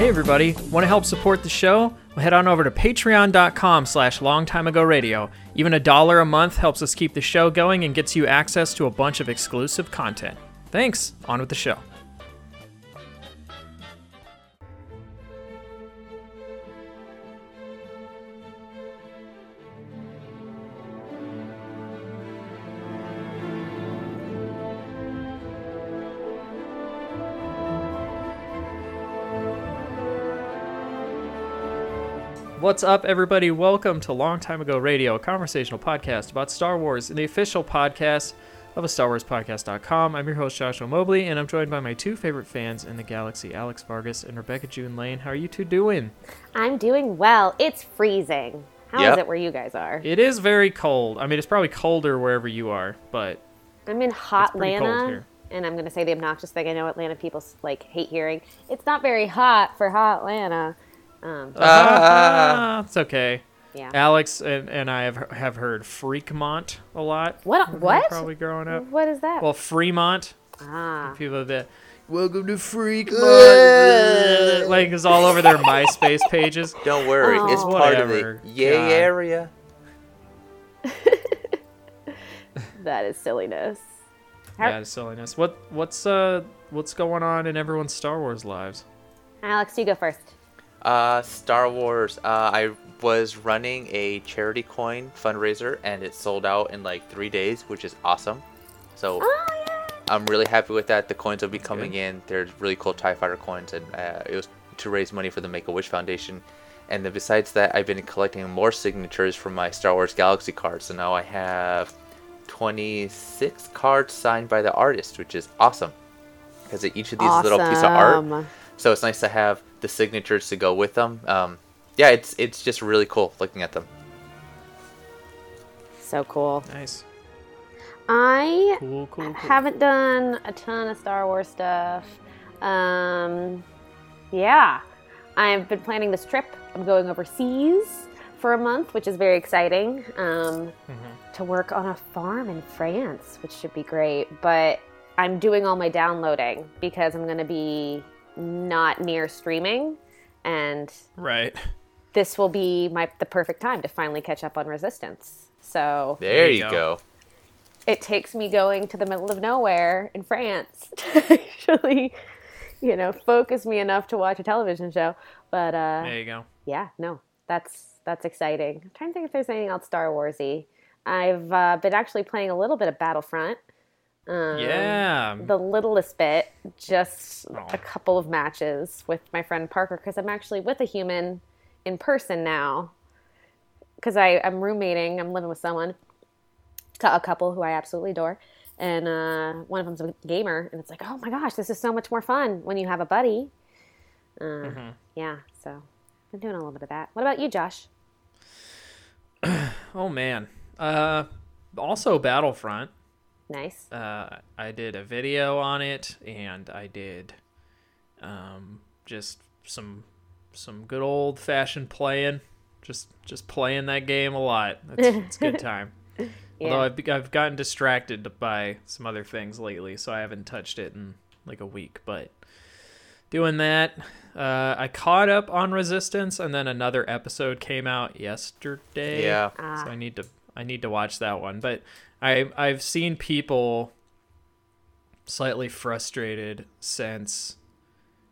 Hey everybody, want to help support the show? Well, head on over to patreon.com slash longtimeagoradio. Even a dollar a month helps us keep the show going and gets you access to a bunch of exclusive content. Thanks, on with the show. What's up, everybody? Welcome to Long Time Ago Radio, a conversational podcast about Star Wars and the official podcast of a Star Wars Podcast.com. I'm your host, Joshua Mobley, and I'm joined by my two favorite fans in the galaxy, Alex Vargas and Rebecca June Lane. How are you two doing? I'm doing well. It's freezing. How is Yep. it where you guys are? It is very cold. I mean, it's probably colder wherever you are, but I'm in hot It's pretty cold Atlanta, here. and I'm going to say the obnoxious thing I know Atlanta people like hate hearing. It's not very hot for hot Atlanta. Um, Ah, it's okay. yeah. Alex and, and I have have heard Freakmont a lot. What? What? Probably growing up. What is that? Well, Fremont. ah, People that welcome to Freakmont, like it's all over their MySpace pages. Don't worry, it's Oh. part of the yay God. area. that is silliness. How- Yeah, silliness. What what's uh what's going on in everyone's Star Wars lives? Alex, you go first. Uh, Star Wars. Uh, I was running a charity coin fundraiser, and it sold out in like three days, which is awesome. So Oh yeah. I'm really happy with that. The coins will be That's coming good. in. They're really cool Tie Fighter coins, and uh, it was to raise money for the Make a Wish Foundation. And then besides that, I've been collecting more signatures for my Star Wars Galaxy cards. So now I have 26 cards signed by the artist, which is awesome. Because each of these is a little piece of art, so it's nice to have the signatures to go with them. Um, yeah, it's it's just really cool looking at them. So cool. Nice. I Cool, cool, cool. haven't done a ton of Star Wars stuff. Um, yeah, I've been planning this trip. I'm going overseas for a month, which is very exciting. Um, Mhm. to work on a farm in France, which should be great. But I'm doing all my downloading because I'm going to be not near streaming, and Right. this will be my the perfect time to finally catch up on Resistance. So There, you you go. go. it takes me going to the middle of nowhere in France to actually, you know, focus me enough to watch a television show. But uh, There you go. yeah, no, that's that's exciting. I'm trying to think if there's anything else Star Warsy. I've uh, been actually playing a little bit of Battlefront. Um, Yeah. The littlest bit, just Aw. a couple of matches with my friend Parker because I'm actually with a human in person now. Because I'm roommating, I'm living with someone, a couple who I absolutely adore, and uh, one of them's a gamer, and it's like, oh my gosh, this is so much more fun when you have a buddy. Uh, Mm-hmm. Yeah, so I'm doing a little bit of that. What about you, Josh? Oh man. Uh also Battlefront. Nice. Uh I did a video on it and I did um just some some good old fashioned playing. Just just playing that game a lot. It's, it's good time. Although I've, I've gotten distracted by some other things lately, so I haven't touched it in like a week. But doing that, uh, I caught up on Resistance, and then another episode came out yesterday. Yeah. Ah. So I need to I need to watch that one. But I I've seen people slightly frustrated since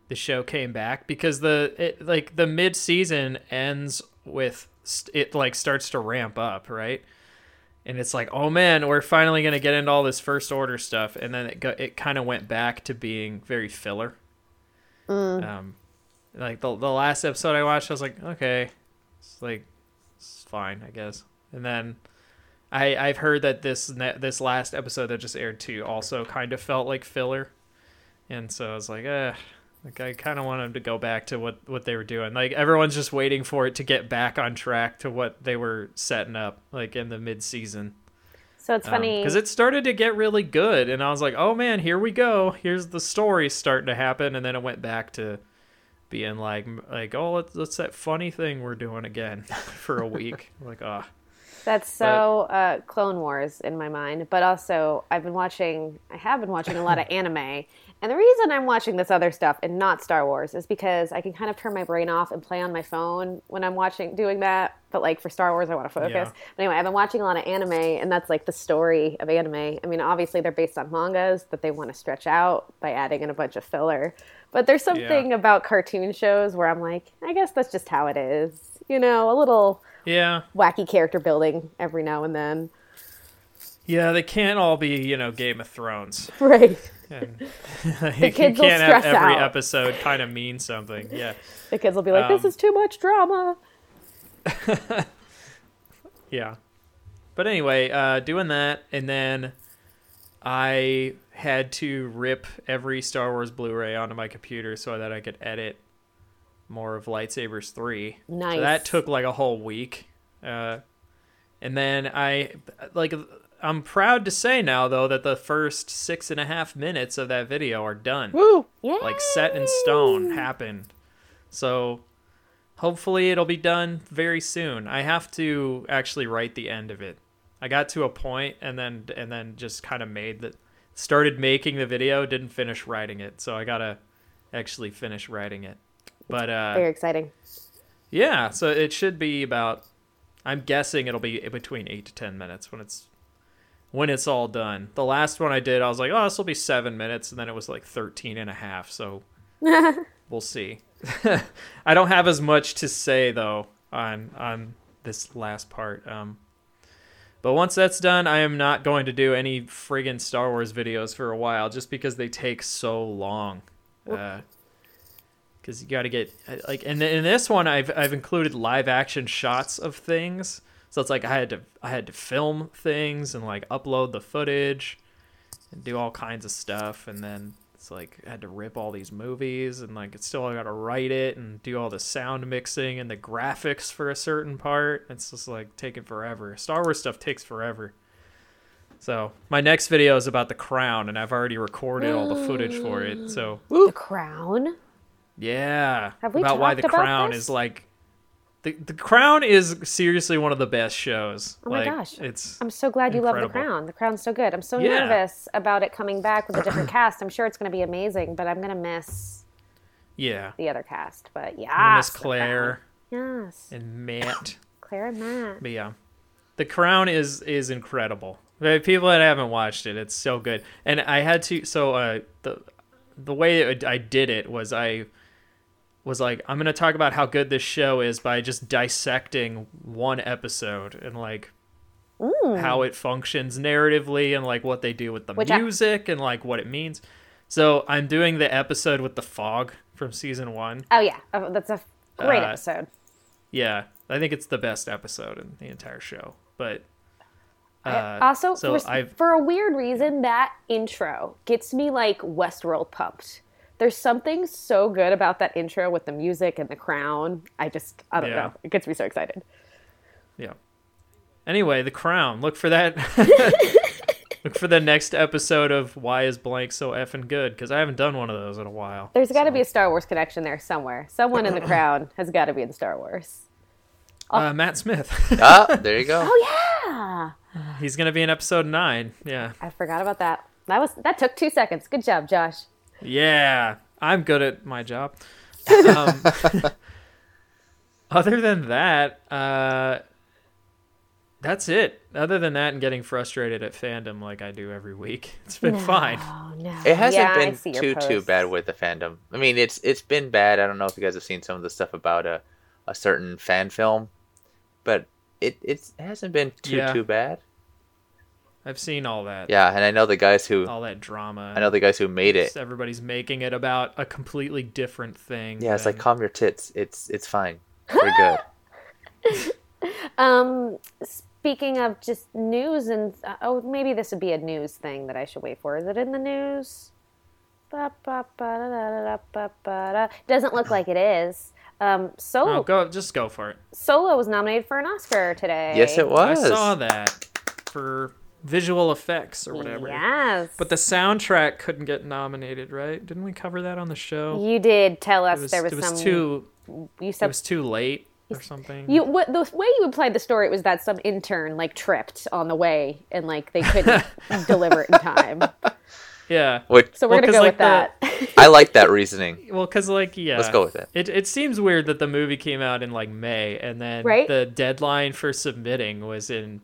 the show came back because the it like the mid season ends with st- it like starts to ramp up right? And it's like oh man we're finally gonna get into all this first order stuff. And then it go, it kind of went back to being very filler. Um like the, the last episode i watched i was like okay it's like it's fine i guess. And then i i've heard that this this last episode that just aired too also kind of felt like filler. And so i was like eh like i kind of want them to go back to what what they were doing. Like everyone's just waiting for it to get back on track to what they were setting up like in the mid-season. So it's funny. because Um, it started to get really good and i was like oh man here we go. Here's the story starting to happen. And then it went back to being like like oh let's, let's that funny thing we're doing again for a week. Like ah That's so uh, Clone Wars in my mind, but also I've been watching. I have been watching a lot of anime, and the reason I'm watching this other stuff and not Star Wars is because I can kind of turn my brain off and play on my phone when I'm watching doing that. But like for Star Wars, I want to focus. Yeah. But anyway, I've been watching a lot of anime, and that's like the story of anime. I mean, obviously they're based on mangas that they want to stretch out by adding in a bunch of filler. But there's something about cartoon shows where I'm like, I guess that's just how it is. You know, a little Yeah. wacky character building every now and then. Yeah, they can't all be, you know, Game of Thrones. Right. And you kids will can't have every out. episode kind of mean something. Yeah. The kids will be like, "This Um, is too much drama." Yeah. But anyway, uh, doing that, and then I had to rip every Star Wars Blu-ray onto my computer so that I could edit more of Lightsabers 3. Nice. So that took like a whole week. Uh, and then I, like, I'm proud to say now, though, that the first six and a half minutes of that video are done. Woo! Yeah. Like, set in stone, happened. So hopefully it'll be done very soon. I have to actually write the end of it. I got to a point and then and then just kind of made the started making the video, didn't finish writing it. So I got to actually finish writing it. But uh Very exciting. yeah, so it should be about I'm guessing it'll be between 8 to 10 minutes when it's when it's all done. The last one I did, I was like, "Oh, this will be 7 minutes." And then it was like 13 and a half, so we'll see. I don't have as much to say though on on this last part. Um but once that's done, I am not going to do any friggin' Star Wars videos for a while just because they take so long. Uh, because you got to get uh, like in in this one I've I've included live action shots of things. So it's like I had to I had to film things and like upload the footage and do all kinds of stuff and then it's like I had to rip all these movies and like it's still I got to write it and do all the sound mixing and the graphics for a certain part. It's just like taking forever. Star Wars stuff takes forever. So my next video is about the crown and I've already recorded all the footage for it. So The Crown. Yeah. Have we about why the about crown this? is like the the crown is seriously one of the best shows. Oh my like, gosh. It's I'm so glad you love The Crown. The Crown's so good. I'm so Yeah. nervous about it coming back with a different cast. I'm sure it's going to be amazing, but I'm going to miss yeah. the other cast. But yeah, I Miss Claire Yes, and Matt. Claire and Matt. But yeah. The crown is is incredible. People that haven't watched it, it's so good. And I had to so uh the the way I did it was I was like I'm going to talk about how good this show is by just dissecting one episode and like how it functions narratively and like what they do with the Which I- music and like what it means. So I'm doing the episode with the fog from season one. Oh yeah, oh, that's a great Uh, episode. Yeah, I think it's the best episode in the entire show. But uh, also, so for, for a weird reason, that intro gets me like Westworld pumped. There's something so good about that intro with the music and the crown. I just, I don't Yeah. know. It gets me so excited. yeah. Anyway, the crown. Look for that. Look for the next episode of Why Is Blank So Effing Good? Because I haven't done one of those in a while. There's got to be a Star Wars connection there somewhere. Someone in the crown has got to be in Star Wars. Uh, Matt Smith. ah, there you go. Oh yeah, He's gonna be in episode nine. Yeah. I forgot about that. That was that took two seconds. Good job, Josh. Yeah, I'm good at my job. Um, other than that, uh, that's it. Other than that, and getting frustrated at fandom like I do every week, it's been fine. Oh no, It hasn't yeah, been see your too too bad with the fandom. I mean, it's it's been bad. I don't know if you guys have seen some of the stuff about a a certain fan film, but it it's, it hasn't been too Yeah. too bad. I've seen all that. Yeah, and I know the guys who All that drama. I know the guys who made it. Everybody's making it about a completely different thing. Yeah, it's like calm your tits. It's it's fine. We're good. Um, speaking of just news and uh, oh, maybe this would be a news thing that I should wait for. Is it in the news? Ba, ba, ba, da, da, da, da, ba, ba, da. Doesn't look like it is. Um, Solo Oh, go just go for it. Solo was nominated for an Oscar today. Yes, it was. I saw that for visual effects or whatever. Yes, But the soundtrack couldn't get nominated, right? Didn't we cover that on the show? you did tell us was, there was, it was some. too you it was too late. or something. You what the way you implied the story was that some intern like tripped on the way and like they couldn't deliver it in time. yeah. Which So we're Well, gonna go like, with that. I like that reasoning. Well, because like yeah, Let's go with it. It it seems weird that the movie came out in like May, and then Right? the deadline for submitting was in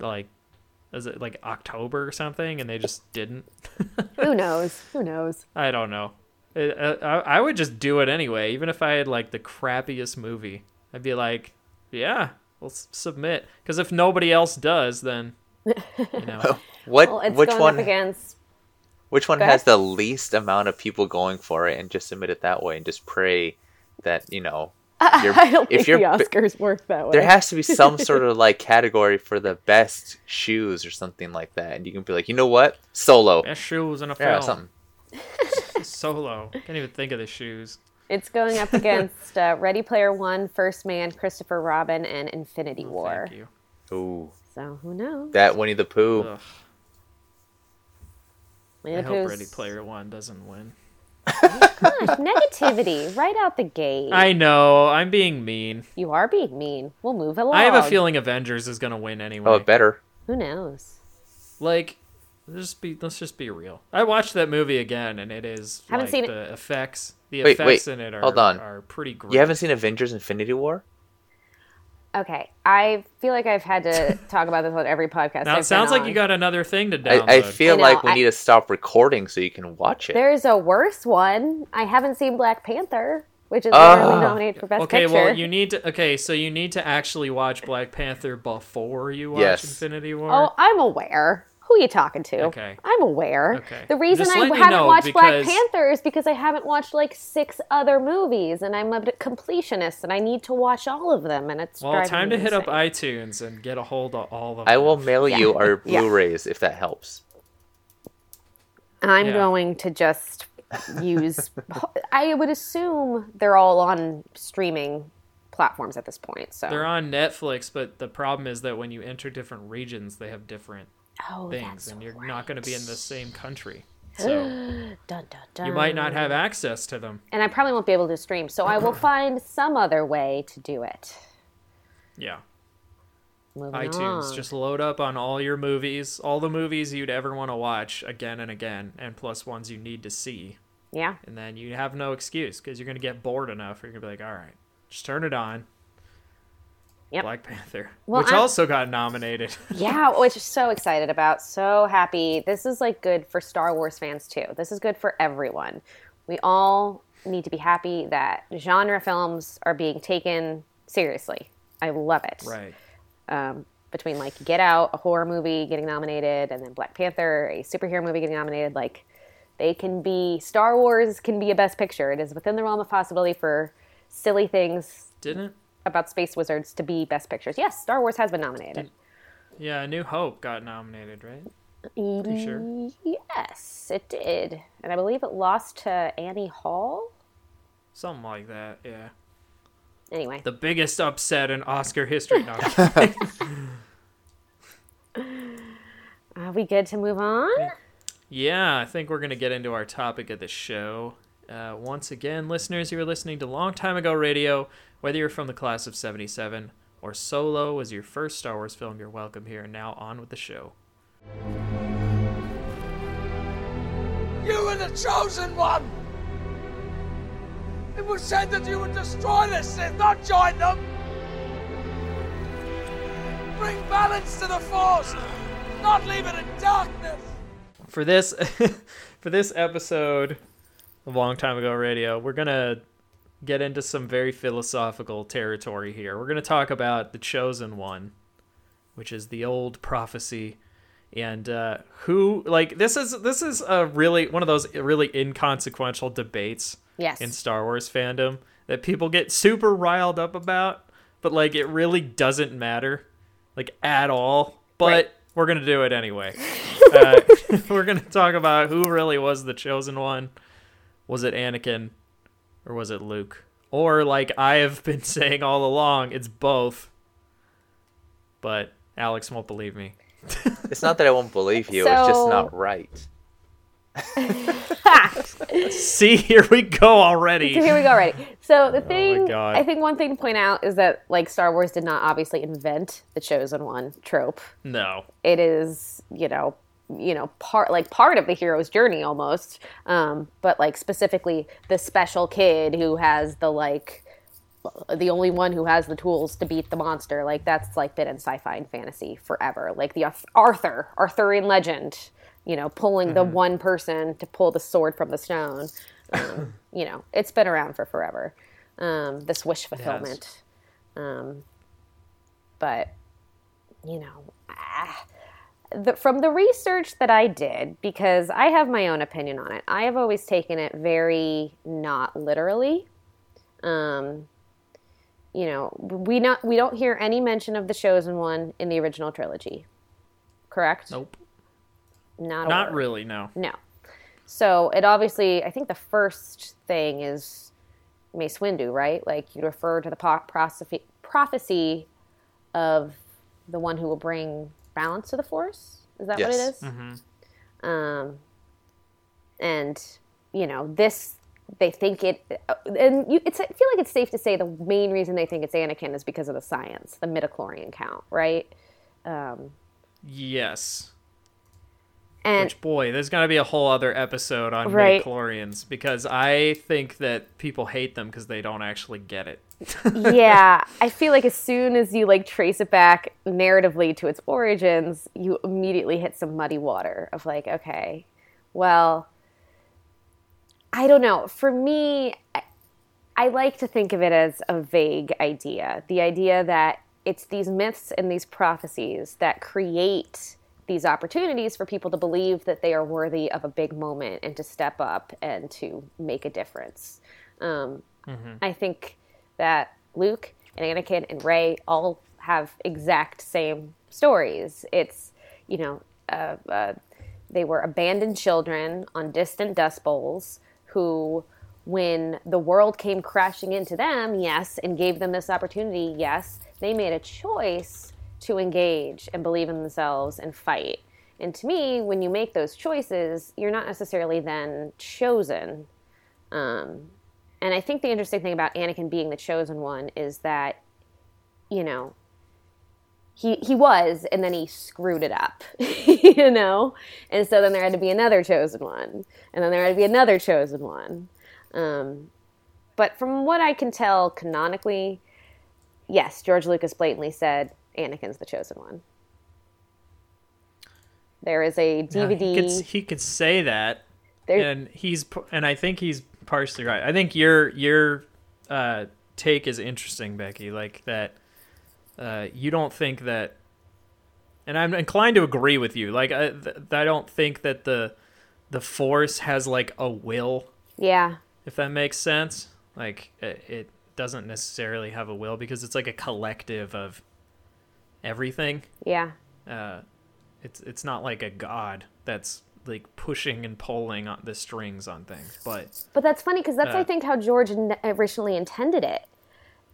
like, is it like October or something? And they just didn't. Who knows? Who knows? I don't know. It, uh, I I would just do it anyway, even if I had like the crappiest movie. I'd be like, yeah, we'll s- submit. Because if nobody else does, then you know. What Well, it's which going one up against which one Go has ahead. the least amount of people going for it and just submit it that way and just pray that, you know, you're, I don't if think the you're bi- Oscars work that way. there has to be some sort of like category for the best shoes or something like that. And you can be like, you know what? Solo. Best shoes in a Yeah, film. something. Solo. Can't even think of the shoes. It's going up against uh, Ready Player One, First Man, Christopher Robin, and Infinity War. Oh, Thank you. Ooh. So who knows? That Winnie the Pooh. Ugh, Winnie I the hope Pooh's- Ready Player One doesn't win. Gosh, negativity right out the gate. I know. I'm being mean. you are being mean. We'll move along. I have a feeling Avengers is gonna win anyway. Oh, better. Who knows? like, let's just be let's just be real. I watched that movie again, and it is Haven't like, seen it. the effects. The Wait, effects wait, in it are hold on. are pretty great. You haven't seen Avengers Infinity War? Okay, I feel like I've had to talk about this on every podcast. Now I've it sounds like you got another thing to download. I, I feel I know, like we I- need to stop recording so you can watch it. There's a worse one. I haven't seen Black Panther, which is ah. literally nominated for Best okay, Picture. well, you need to. Okay, so you need to actually watch Black Panther before you watch Yes. Infinity War. Oh, I'm aware. Who are you talking to? Okay. I'm aware. Okay. The reason Just I haven't know watched Black because- Panther is because I haven't watched like six other movies, and I'm a completionist, and I need to watch all of them, and it's well, time to hit up iTunes and get a hold of all of them. I will mail you our Blu-rays if that helps. I'm Yeah. going to just use. I would assume they're all on streaming platforms at this point. So They're on Netflix, but the problem is that when you enter different regions, they have different oh, things, and you're right. not going to be in the same country. So Dun, dun, dun. you might not have access to them. and I probably won't be able to stream. So I will find some other way to do it. Yeah. Moving iTunes. on. Just load up on all your movies, all the movies you'd ever want to watch again and again, and plus ones you need to see. yeah. And then you have no excuse because you're going to get bored enough. You're going to be like, all right, just turn it on. Yep. Black Panther, Well, which I'm- also got nominated. Yeah, which is so excited about. So happy. This is like good for Star Wars fans too. This is good for everyone. We all need to be happy that genre films are being taken seriously. I love it. right. Um, between like Get Out, a horror movie getting nominated, and then Black Panther, a superhero movie getting nominated, like they can be Star Wars can be a best picture. It is within the realm of possibility for silly things Didn't? About space wizards to be best pictures. Yes, Star Wars has been nominated. Yeah, A New Hope got nominated, right? Pretty sure. Yes, it did. And I believe it lost to Annie Hall. Something like that, yeah. Anyway, The biggest upset in Oscar history. No, are we good to move on? Yeah, I think we're going to get into our topic of the show. Uh, once again, listeners, you are listening to Long Time Ago Radio. Whether you're from the class of 77 or Solo was your first Star Wars film, you're welcome here. And Now, on with the show. You were the chosen one! It was said that you would destroy the Sith, not join them! Bring balance to the Force, not leave it in darkness! For this, for this episode of Long Time Ago Radio, we're to get into some very philosophical territory here. We're going to talk about the Chosen One, which is the old prophecy and uh, who like this is this is a really one of those really inconsequential debates Yes. in Star Wars fandom that people get super riled up about, but like it really doesn't matter, like at all. But Right. we're gonna do it anyway. uh, we're gonna talk about who really was the chosen one. Was it Anakin, or was it Luke? Or like I have been saying all along, it's both. But Alex won't believe me. It's not that I won't believe you, it's just not right. See, here we go already. So here we go already. So the oh thing, God. I think one thing to point out is that like Star Wars did not obviously invent the chosen one trope. No. It is, you know, you know, part like part of the hero's journey almost. Um, but like specifically the special kid who has the like the only one who has the tools to beat the monster. Like that's like been in sci-fi and fantasy forever. Like the Arthur, Arthurian legend. You know, pulling the one person to pull the sword from the stone. Um, you know, it's been around for forever. Um, this wish fulfillment. Um, but you know, ah, the, from the research that I did, because I have my own opinion on it, I have always taken it very not literally. Um, you know, we not we don't hear any mention of the chosen one in the original trilogy. Correct? Nope. Not Not really, no. No. So it obviously, I think the first thing is Mace Windu, right? Like you refer to the prophecy of the one who will bring balance to the Force. Is that what it is? Yes. is? Um, and you know this, they think it, and you, it's. I feel like it's safe to say the main reason they think it's Anakin is because of the science, the midichlorian count, right? Um, Yes. and Which boy, there's gonna be a whole other episode on Right. midichlorians because I think that people hate them because they don't actually get it. Yeah, I feel like as soon as you like trace it back narratively to its origins, you immediately hit some muddy water of like, okay, well, I don't know. For me, I, I like to think of it as a vague idea. The idea that it's these myths and these prophecies that create these opportunities for people to believe that they are worthy of a big moment and to step up and to make a difference. Um, I think that Luke and Anakin and Rey all have exact same stories. It's, you know, uh, uh, they were abandoned children on distant dust bowls who, when the world came crashing into them, yes, and gave them this opportunity, yes, they made a choice to engage and believe in themselves and fight. And to me, when you make those choices, you're not necessarily then chosen. Um, and I think the interesting thing about Anakin being the chosen one is that, you know, he he was, and then he screwed it up, you know, and so then there had to be another chosen one, and then there had to be another chosen one. Um, but from what I can tell canonically, yes, George Lucas blatantly said Anakin's the chosen one. There is a DVD. he, could, he could say that, there, and he's and I think he's partially right. I think your your uh, take is interesting, Becky. Like that, uh, you don't think that, and I'm inclined to agree with you. Like I, th- I don't think that the the force has like a will, yeah, if that makes sense. Like it, it doesn't necessarily have a will because it's like a collective of everything. yeah. Uh, it's it's not like a god that's like pushing and pulling on the strings on things, but But that's funny because that's, I Uh, think, how George originally intended it.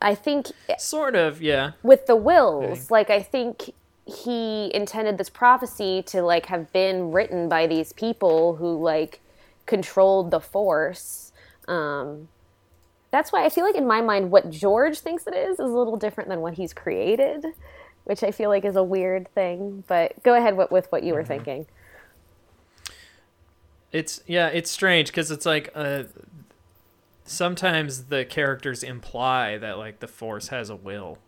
I think sort of, yeah. with the wills, like, I think he intended this prophecy to, like, have been written by these people who, like, controlled the force. Um, that's why I feel like, in my mind, what George thinks it is is a little different than what he's created, which I feel like is a weird thing. But go ahead with, with what you were thinking. It's yeah, it's strange because it's like uh, sometimes the characters imply that like the force has a will,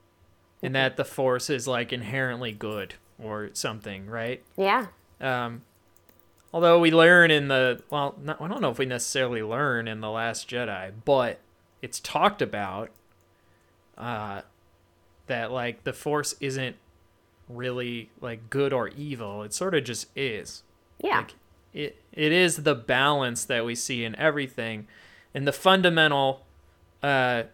and that the force is like inherently good or something, right? Yeah. Um, although we learn in the well, not, I don't know if we necessarily learn in the Last Jedi, but it's talked about uh, that like the Force isn't really like good or evil. It sort of just is. Yeah. Like it it is the balance that we see in everything, and the fundamental uh,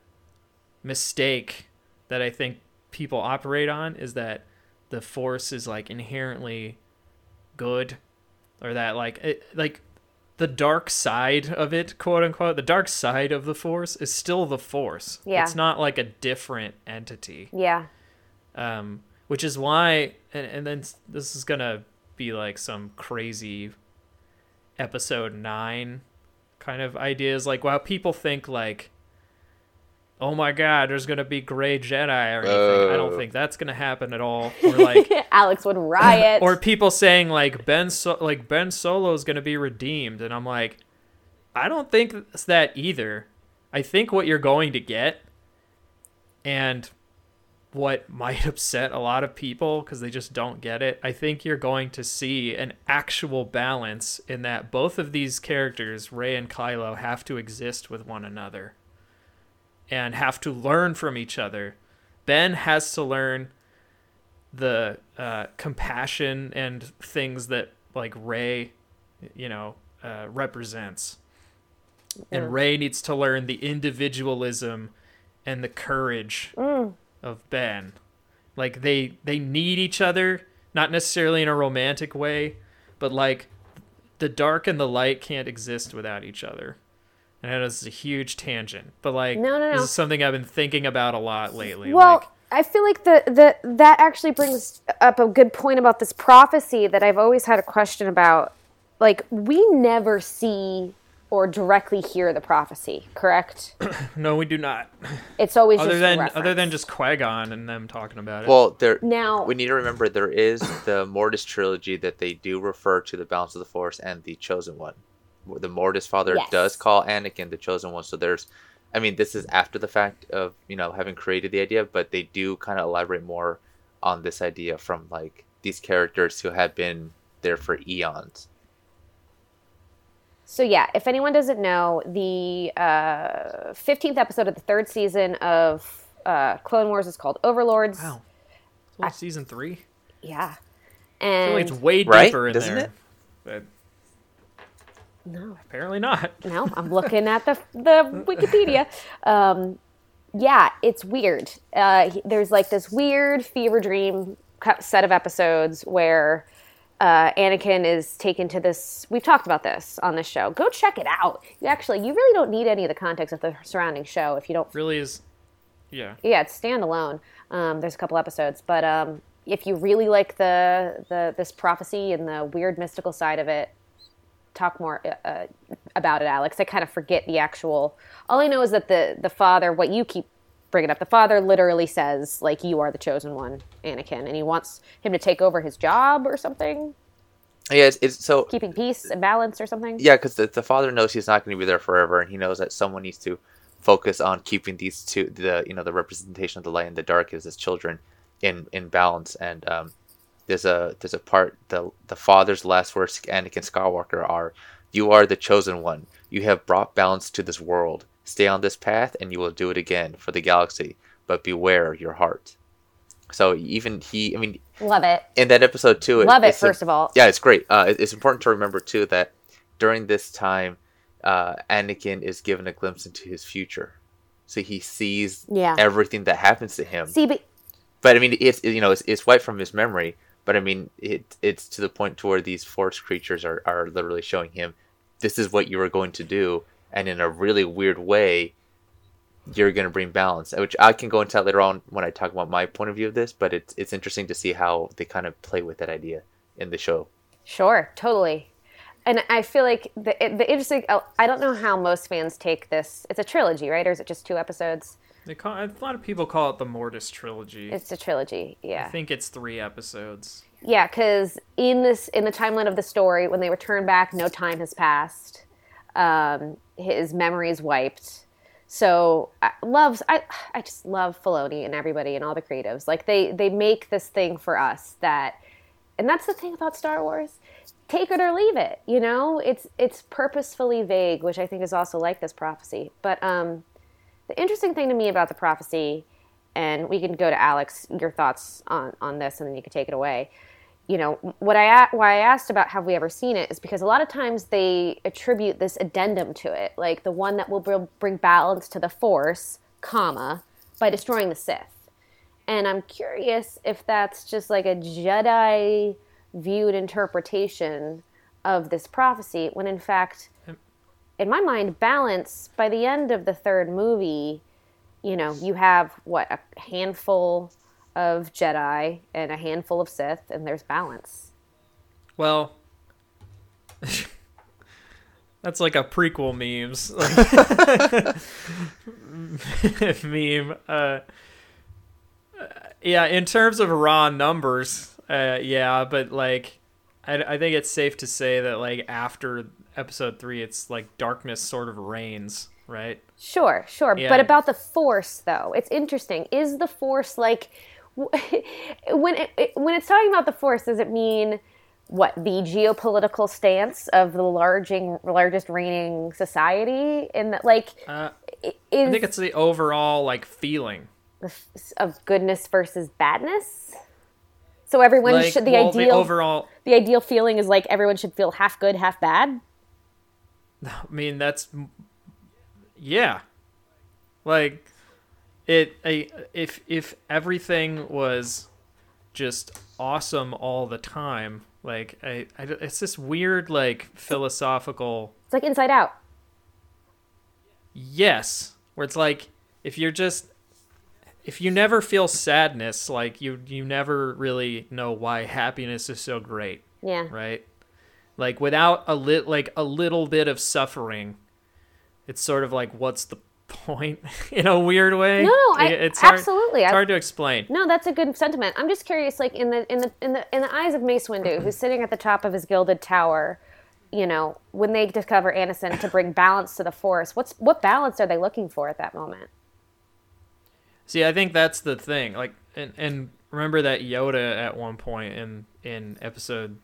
mistake that I think people operate on is that the Force is like inherently good or that like it, like the dark side of it quote unquote the dark side of the force is still the force Yeah. it's not like a different entity yeah. um which is why and, and then this is gonna be like some crazy episode 9 kind of ideas. Like, while people think like, "Oh my God, there's gonna be gray Jedi" or anything, I don't Oh. think that's gonna happen at all. Or like, Alex would riot. or people saying like Ben, so- like Ben Solo is gonna be redeemed, and I'm like, I don't think it's that either. I think what you're going to get, and what might upset a lot of people because they just don't get it. I think you're going to see an actual balance in that both of these characters, Rey and Kylo, have to exist with one another and have to learn from each other. Ben has to learn the uh, compassion and things that like Rey, you know, uh, represents. And Rey needs to learn the individualism and the courage of Ben. Like they they need each other, not necessarily in a romantic way, but like the dark and the light can't exist without each other. And that is a huge tangent, but like No, no, no. this is something I've been thinking about a lot lately. Well, like, I feel like the, the that actually brings up a good point about this prophecy that I've always had a question about. Like we never see or directly hear the prophecy, correct? no, we do not. It's always other just than reference. other than just Qui-Gon and them talking about it. Well, there. Now- we need to remember there is the Mortis trilogy that they do refer to the Balance of the Force and the Chosen One. The Mortis father Yes. does call Anakin the Chosen One, so there's. I mean, this is after the fact of you know having created the idea, but they do kind of elaborate more on this idea from like these characters who have been there for eons. So yeah, if anyone doesn't know, the uh, fifteenth episode of the third season of uh, Clone Wars is called Overlords. wow, it's only season three. Yeah, I feel like and it's way Right? deeper in Doesn't there. it? But no, apparently not. no, I'm looking at the the Wikipedia. Um, yeah, it's weird. Uh, there's like this weird fever dream set of episodes where uh, Anakin is taken to this. We've talked about this on this show. Go check it out. You actually, you really don't need any of the context of the surrounding show if you don't Really is. Yeah. yeah, it's standalone. Um, there's a couple episodes, but um, if you really like the the this prophecy and the weird mystical side of it, talk more uh, uh, about it, Alex. I kind of forget the actual. All I know is that the the father, what you keep bringing up, the father literally says like, "You are the chosen one, Anakin," and he wants him to take over his job or something, Yeah, it's, it's so keeping peace and balance or something. Yeah, because the, the father knows he's not going to be there forever, and he knows that someone needs to focus on keeping these two, the you know, the representation of the light and the dark as his children, in in balance. And um, there's a there's a part the the father's last words to Anakin Skywalker are, "You are the chosen one. You have brought balance to this world. Stay on this path, and you will do it again for the galaxy. But beware your heart." So even he, I mean, Love it. in that episode too. Love it. it's a- First of all, yeah, it's great. Uh, it- it's important to remember too that during this time, uh, Anakin is given a glimpse into his future, so he sees Yeah. everything that happens to him. see, but But I mean, it's you know, it's, it's wiped from his memory. But I mean, it it's to the point to where these force creatures are are literally showing him, this is what you are going to do, and in a really weird way, you're going to bring balance. Which I can go into that later on when I talk about my point of view of this. But it's it's interesting to see how they kind of play with that idea in the show. Sure, totally. And I feel like the the interesting. oh, I don't know how most fans take this. It's a trilogy, right? Or is it just two episodes? They call a lot of people call it the Mortis trilogy. It's a trilogy. Yeah. I think it's three episodes. yeah. Because in this, in the timeline of the story, when they return back, no time has passed. Um, his memory is wiped. So I loves. I I just love Filoni and everybody and all the creatives. Like they they make this thing for us that, and that's the thing about Star Wars. Take it or leave it. You know, it's it's purposefully vague, which I think is also like this prophecy. But um, the interesting thing to me about the prophecy, and we can go to Alex, your thoughts on on this, and then you can take it away. You know, what I why I asked about have we ever seen it is because a lot of times they attribute this addendum to it, like the one that will br- bring balance to the Force, comma, by destroying the Sith. And I'm curious if that's just like a Jedi viewed interpretation of this prophecy, when in fact, in my mind, balance by the end of the third movie, you know, you have what a handful of Jedi and a handful of Sith, and there's balance. Well, That's like a prequel memes like, meme. Uh, yeah, in terms of raw numbers, uh, yeah, but like, I, I think it's safe to say that like after episode three, it's like darkness sort of reigns, right? Sure, sure. Yeah. But about the force, though, it's interesting. Is the force like when it, when it's talking about the force? Does it mean what the geopolitical stance of the larging, largest reigning society in that like Uh, i- I think it's the overall like feeling. of goodness versus badness? So everyone Like, should the well, ideal the overall. the ideal feeling is like everyone should feel half good, half bad. I mean, that's yeah. Like it. I, if if everything was just awesome all the time, like I, I, it's this weird like philosophical It's like Inside Out. yes, where it's like if you're just if you never feel sadness, like you you never really know why happiness is so great Yeah. right? Like without a lit like a little bit of suffering, it's sort of like what's the point in a weird way? No, no, I- it's hard, absolutely. It's hard to explain. No, that's a good sentiment. I'm just curious, like in the in the in the in the eyes of Mace Windu, who's sitting at the top of his gilded tower, you know, when they discover Anakin to bring balance to the Force, what's what balance are they looking for at that moment? See, I think that's the thing. Like, and and remember that Yoda at one point in in episode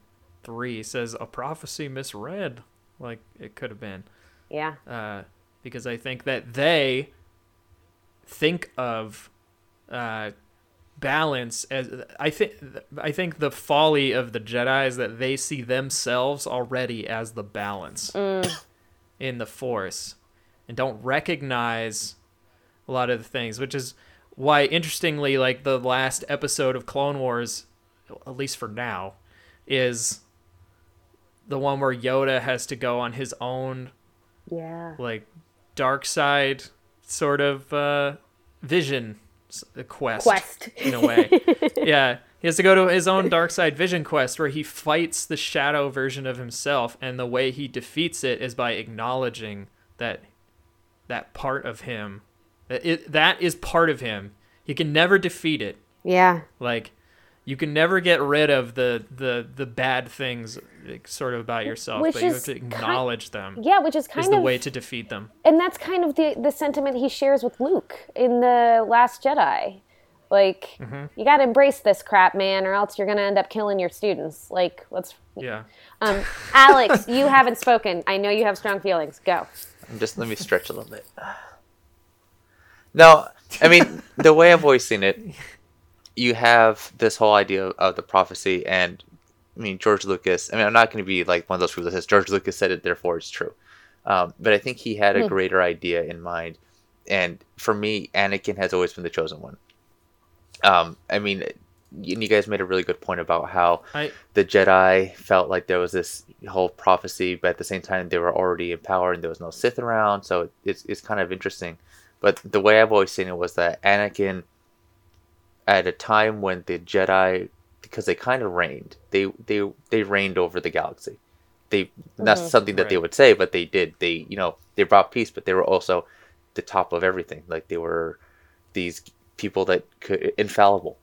three says a prophecy misread. Like it could have been. Yeah, uh, because I think that they think of uh, balance as I think I think the folly of the Jedi is that they see themselves already as the balance in the Force and don't recognize a lot of the things, which is why interestingly, like the last episode of Clone Wars, at least for now, is the one where Yoda has to go on his own yeah, like dark side sort of uh, vision quest, Quest. in a way. yeah, he has to go to his own dark side vision quest where he fights the shadow version of himself, and the way he defeats it is by acknowledging that that part of him that it that is part of him. He can never defeat it. yeah. Like you can never get rid of the the the bad things like, sort of about yourself, Which but you have is to kind- acknowledge them. Yeah, which is kind of is the of way to defeat them. and that's kind of the the sentiment he shares with Luke in the Last Jedi. Like, Mm-hmm. you got to embrace this crap, man, or else you're gonna end up killing your students. Like, let's. Yeah. Um, Alex, you haven't spoken. I know you have strong feelings. Go. Just let me stretch a little bit. No, I mean the way I've always seen it, you have this whole idea of the prophecy, and I mean George Lucas. I mean, I'm not going to be like one of those people that says George Lucas said it, therefore it's true. Um, but I think he had a greater idea in mind, and for me, Anakin has always been the chosen one. Um, I mean, you, you guys made a really good point about how I the Jedi felt like there was this whole prophecy, but at the same time they were already in power and there was no Sith around, so it's it's kind of interesting. But the way I've always seen it was that Anakin, at a time when the Jedi, because they kind of reigned, they they they reigned over the galaxy. They that's Mhm. something that they would say, but they did. They you know they brought peace, but they were also the top of everything. Like they were these people that could infallible.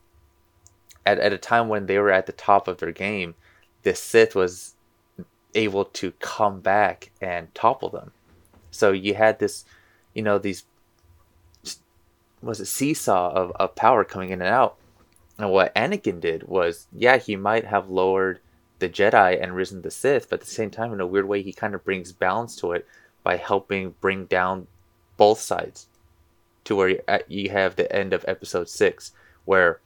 At at a time when they were at the top of their game, the Sith was able to come back and topple them. So you had this, you know, these was a seesaw of, of power coming in and out. And what Anakin did was, yeah, he might have lowered the Jedi and risen the Sith, but at the same time, in a weird way, he kind of brings balance to it by helping bring down both sides to where you- have the end of episode six, where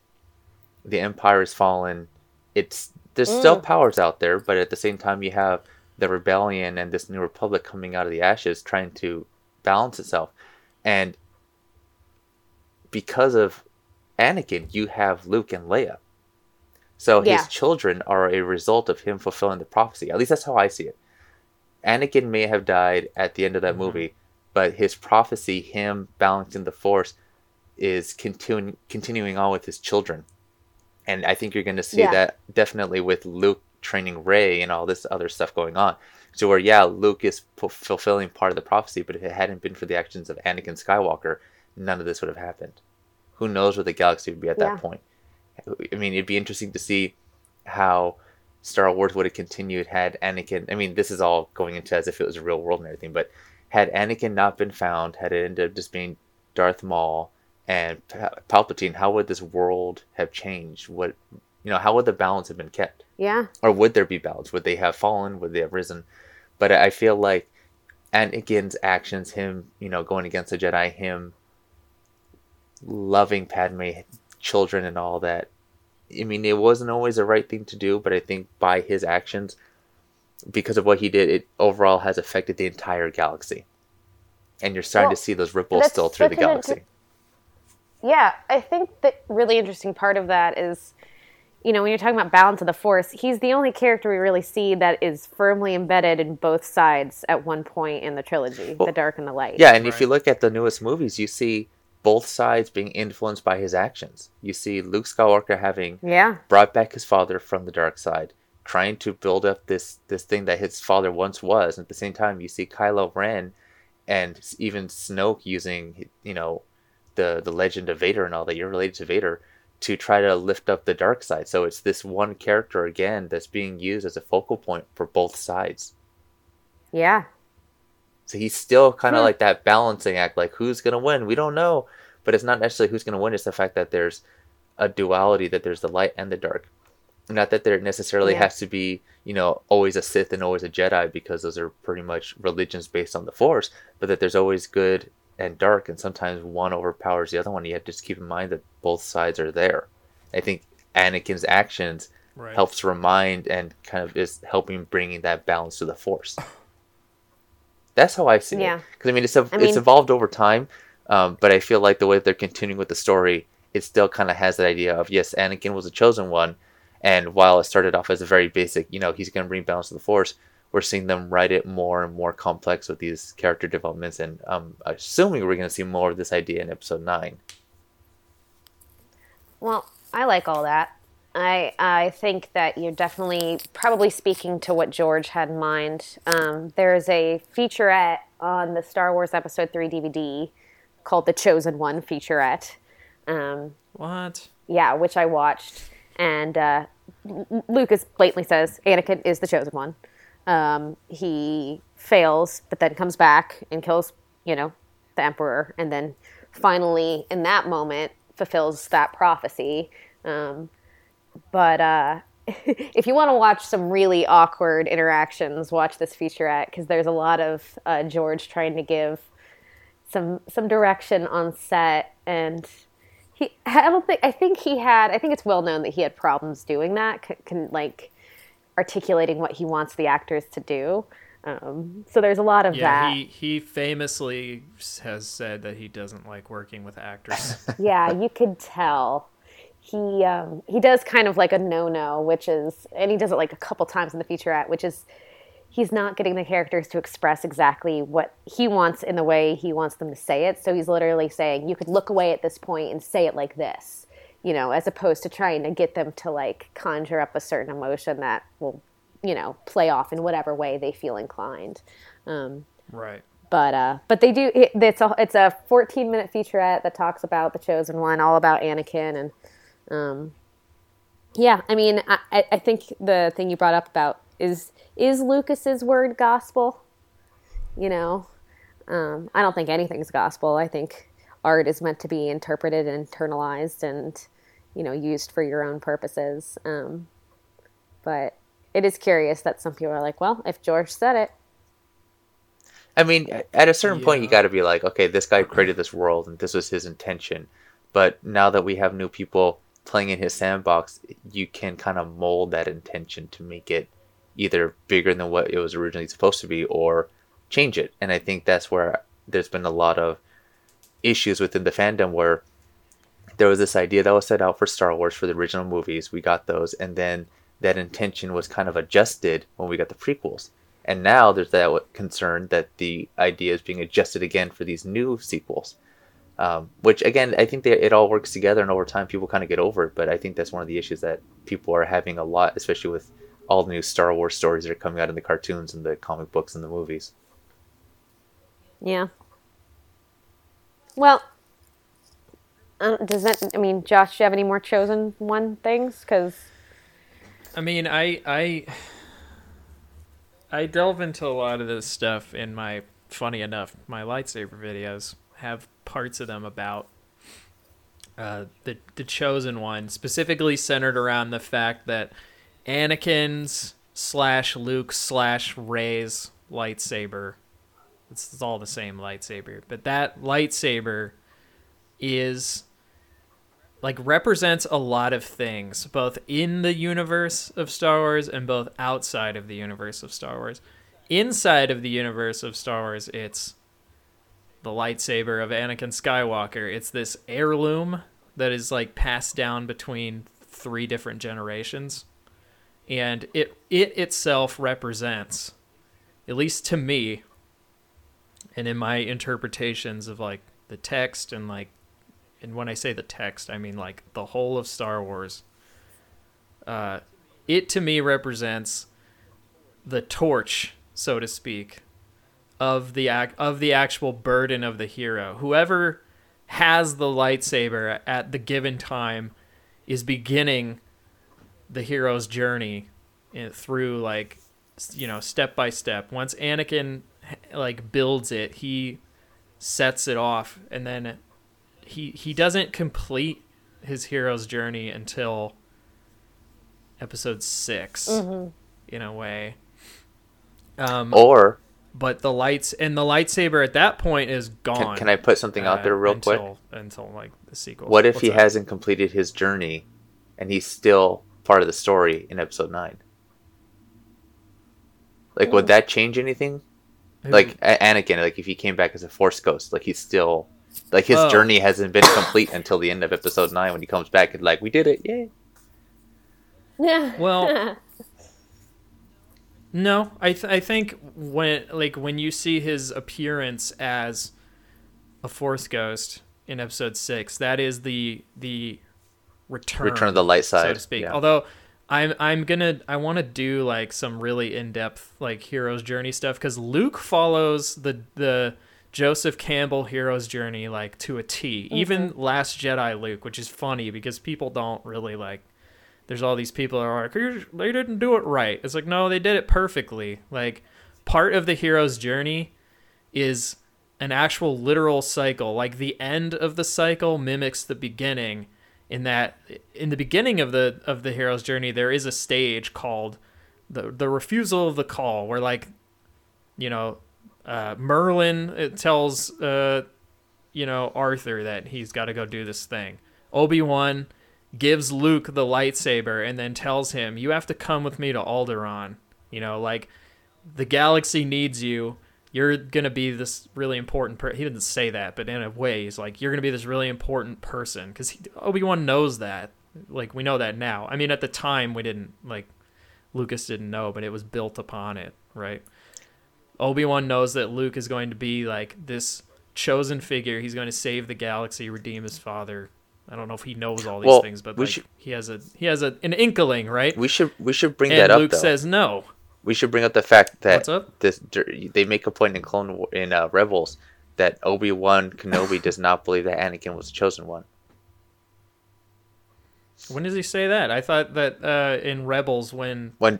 the Empire is fallen. It's there's mm. still powers out there, but at the same time, you have the rebellion and this new republic coming out of the ashes, trying to balance itself. And because of Anakin, you have Luke and Leia. So Yeah. his children are a result of him fulfilling the prophecy. At least that's how I see it. Anakin may have died at the end of that mm-hmm. movie, but his prophecy, him balancing the Force, is continuing continuing on with his children. And I think you're going to see Yeah. that definitely with Luke training Rey and all this other stuff going on. So where yeah, Luke is p- fulfilling part of the prophecy, but if it hadn't been for the actions of Anakin Skywalker, none of this would have happened. Who knows where the galaxy would be at Yeah. that point? I mean, it'd be interesting to see how Star Wars would have continued had Anakin. I mean, this is all going into as if it was a real world and everything, but had Anakin not been found, had it ended up just being Darth Maul and Pa- Palpatine, how would this world have changed? What you know, how would the balance have been kept? Yeah. or would there be balance? Would they have fallen? Would they have risen? But I feel like Anakin's actions, him, you know, going against the Jedi, him loving Padme, children, and all that. I mean, it wasn't always the right thing to do, but I think by his actions, because of what he did, it overall has affected the entire galaxy. And you're starting Well, to see those ripples still through the galaxy. inter- Yeah, I think the really interesting part of that is, you know, when you're talking about balance of the force, he's the only character we really see that is firmly embedded in both sides at one point in the trilogy, Well, the dark and the light. Yeah, and if you look at the newest movies, you see both sides being influenced by his actions. You see Luke Skywalker having Yeah. brought back his father from the dark side, trying to build up this this thing that his father once was. And at the same time, you see Kylo Ren and even Snoke using you know the the legend of Vader and all that. You're related to Vader to try to lift up the dark side. So it's this one character again that's being used as a focal point for both sides. Yeah. So he's still kind of Hmm. like that balancing act, like who's gonna win? We don't know, but it's not necessarily who's gonna win. It's the fact that there's a duality, that there's the light and the dark. Not that there necessarily Yeah. has to be, you know, always a Sith and always a Jedi, because those are pretty much religions based on the Force. But that there's always good and dark, and sometimes one overpowers the other one. You have to just keep in mind that both sides are there. I think Anakin's actions Right. helps remind and kind of is helping bringing that balance to the force. That's how I see Yeah. it. Because I mean, it's ev- I it's evolved over time, um, but I feel like the way they're continuing with the story, it still kind of has that idea of yes, Anakin was a chosen one, and while it started off as a very basic, you know, he's going to bring balance to the force. We're seeing them write it more and more complex with these character developments, and um, assuming we're going to see more of this idea in Episode Nine. Well, I like all that. I I think that you're definitely probably speaking to what George had in mind. Um, there's a featurette on the Star Wars Episode Three DVD called "The Chosen One" featurette. Um, What? yeah, which I watched, and uh, Lucas blatantly says Anakin is the chosen one. Um, he fails, but then comes back and kills, you know, the emperor, and then finally, in that moment, fulfills that prophecy. Um, but uh, if you want to watch some really awkward interactions, watch this featurette because there's a lot of uh, George trying to give some some direction on set and he i don't think i think he had i think it's well known that he had problems doing that c- can like articulating what he wants the actors to do. Um, so there's a lot of Yeah, that. he he famously has said that he doesn't like working with actors. yeah you could tell he um, he does kind of like a no-no which is and he does it like a couple times in the featurette which is he's not getting the characters to express exactly what he wants in the way he wants them to say it so he's literally saying you could look away at this point and say it like this you know as opposed to trying to get them to like conjure up a certain emotion that will you know play off in whatever way they feel inclined um, right. but uh, but they do. It, it's a it's a 14 minute featurette that talks about the chosen one, all about Anakin, and um, yeah. I mean, I, I- I think the thing you brought up about is is Lucas's word gospel. You know, um, I don't think anything's gospel. I think art is meant to be interpreted and internalized, and you know, used for your own purposes. Um, but it is curious that some people are like, well, if George said it, I mean, at a certain point, you got to be like, okay, this guy created this world and this was his intention. But now that we have new people playing in his sandbox, you can kind of mold that intention to make it either bigger than what it was originally supposed to be or change it. And I think that's where there's been a lot of issues within the fandom where there was this idea that was set out for Star Wars for the original movies. We got those, and then that intention was kind of adjusted when we got the prequels. And now there's that concern that the idea is being adjusted again for these new sequels. Um, which again, I think that it all works together, and over time, people kind of get over it. But I think that's one of the issues that people are having a lot, especially with all the new Star Wars stories that are coming out in the cartoons and the comic books and the movies. Yeah. Well, uh, does that? I mean, Josh, do you have any more chosen one things? Because I mean, I I I delve into a lot of this stuff in my funny enough, my lightsaber videos have parts of them about uh, the the chosen one, specifically centered around the fact that Anakin's slash Luke slash Rey's lightsaber. It's, it's all the same lightsaber, but that lightsaber is like represents a lot of things, both in the universe of Star Wars and both outside of the universe of Star Wars. Inside of the universe of Star Wars, it's the lightsaber of Anakin Skywalker. It's this heirloom that is like passed down between three different generations. And it it itself represents at least to me and in my interpretations of like the text and like and when I say the text, I mean like the whole of Star Wars. Uh, it to me represents the torch, so to speak, of the ac- of the actual burden of the hero. Whoever has the lightsaber at the given time is beginning the hero's journey through like you know step by step. Once Anakin like builds it, he sets it off, and then he he doesn't complete his hero's journey until episode 6 in a way. Um, Or but the lights and the lightsaber at that point is gone. can, can I put something out uh, there real quick? until, Until like the sequel. What if What's he up? hasn't completed his journey and he's still part of the story in episode 9? Like, would that change anything? Who- Like, A- Anakin, like, if he came back as a Force Ghost, like, he's still. Like, his Oh. journey hasn't been complete until the end of episode 9 when he comes back and, like, we did it, yay. yeah. Well- No, I th- I think when like when you see his appearance as a Force ghost in episode six, that is the the return Return of the light side, so to speak. yeah. Although I'm I'm gonna I want to do like some really in depth like hero's journey stuff because Luke follows the the Joseph Campbell hero's journey like to a T. Even mm-hmm. Last Jedi Luke, which is funny because people don't really like. There's all these people that are like, "You're- they didn't do it right. It's like, no, they did it perfectly. Like, part of the hero's journey is an actual literal cycle. Like, the end of the cycle mimics the beginning. In that, in the beginning of the of the hero's journey, there is a stage called the the refusal of the call, where like, you know, uh, Merlin tells uh, you know Arthur that he's got to go do this thing. Obi Wan gives Luke the lightsaber and then tells him, "You have to come with me to Alderaan." You know, like the galaxy needs you. You're gonna be this really important. Per-. He didn't say that, but in a way, he's like, "You're gonna be this really important person," because Obi Wan knows that. Like we know that now. I mean, at the time, we didn't like. Lucas didn't know, but it was built upon it, right? Obi Wan knows that Luke is going to be like this chosen figure. He's going to save the galaxy, redeem his father. I don't know if he knows all these Well, things, but like, should- he has a he has a an inkling, right? We should we should bring and that up Luke says no. we should bring up the fact that this they make a point in Clone War, in uh, Rebels that Obi Wan Kenobi does not believe that Anakin was the chosen one. When does he say that? I thought that uh, in Rebels when When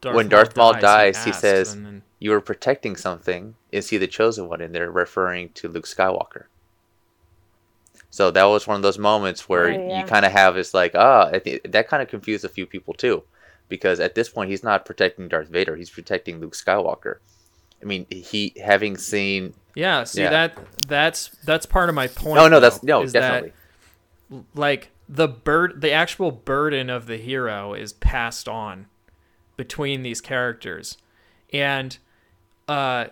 Darth when Darth Maul dies, he asked, says, then- "You were protecting something. Is he the chosen one?" And they're referring to Luke Skywalker. So that was one of those moments where Oh, yeah. you kind of have this like, ah, I thi- that kind of confused a few people too, because at this point he's not protecting Darth Vader; he's protecting Luke Skywalker. I mean, he having seen. yeah, see Yeah. that that's that's part of my point. No, no, that's no, is that, definitely. like the bird the actual burden of the hero is passed on between these characters and uh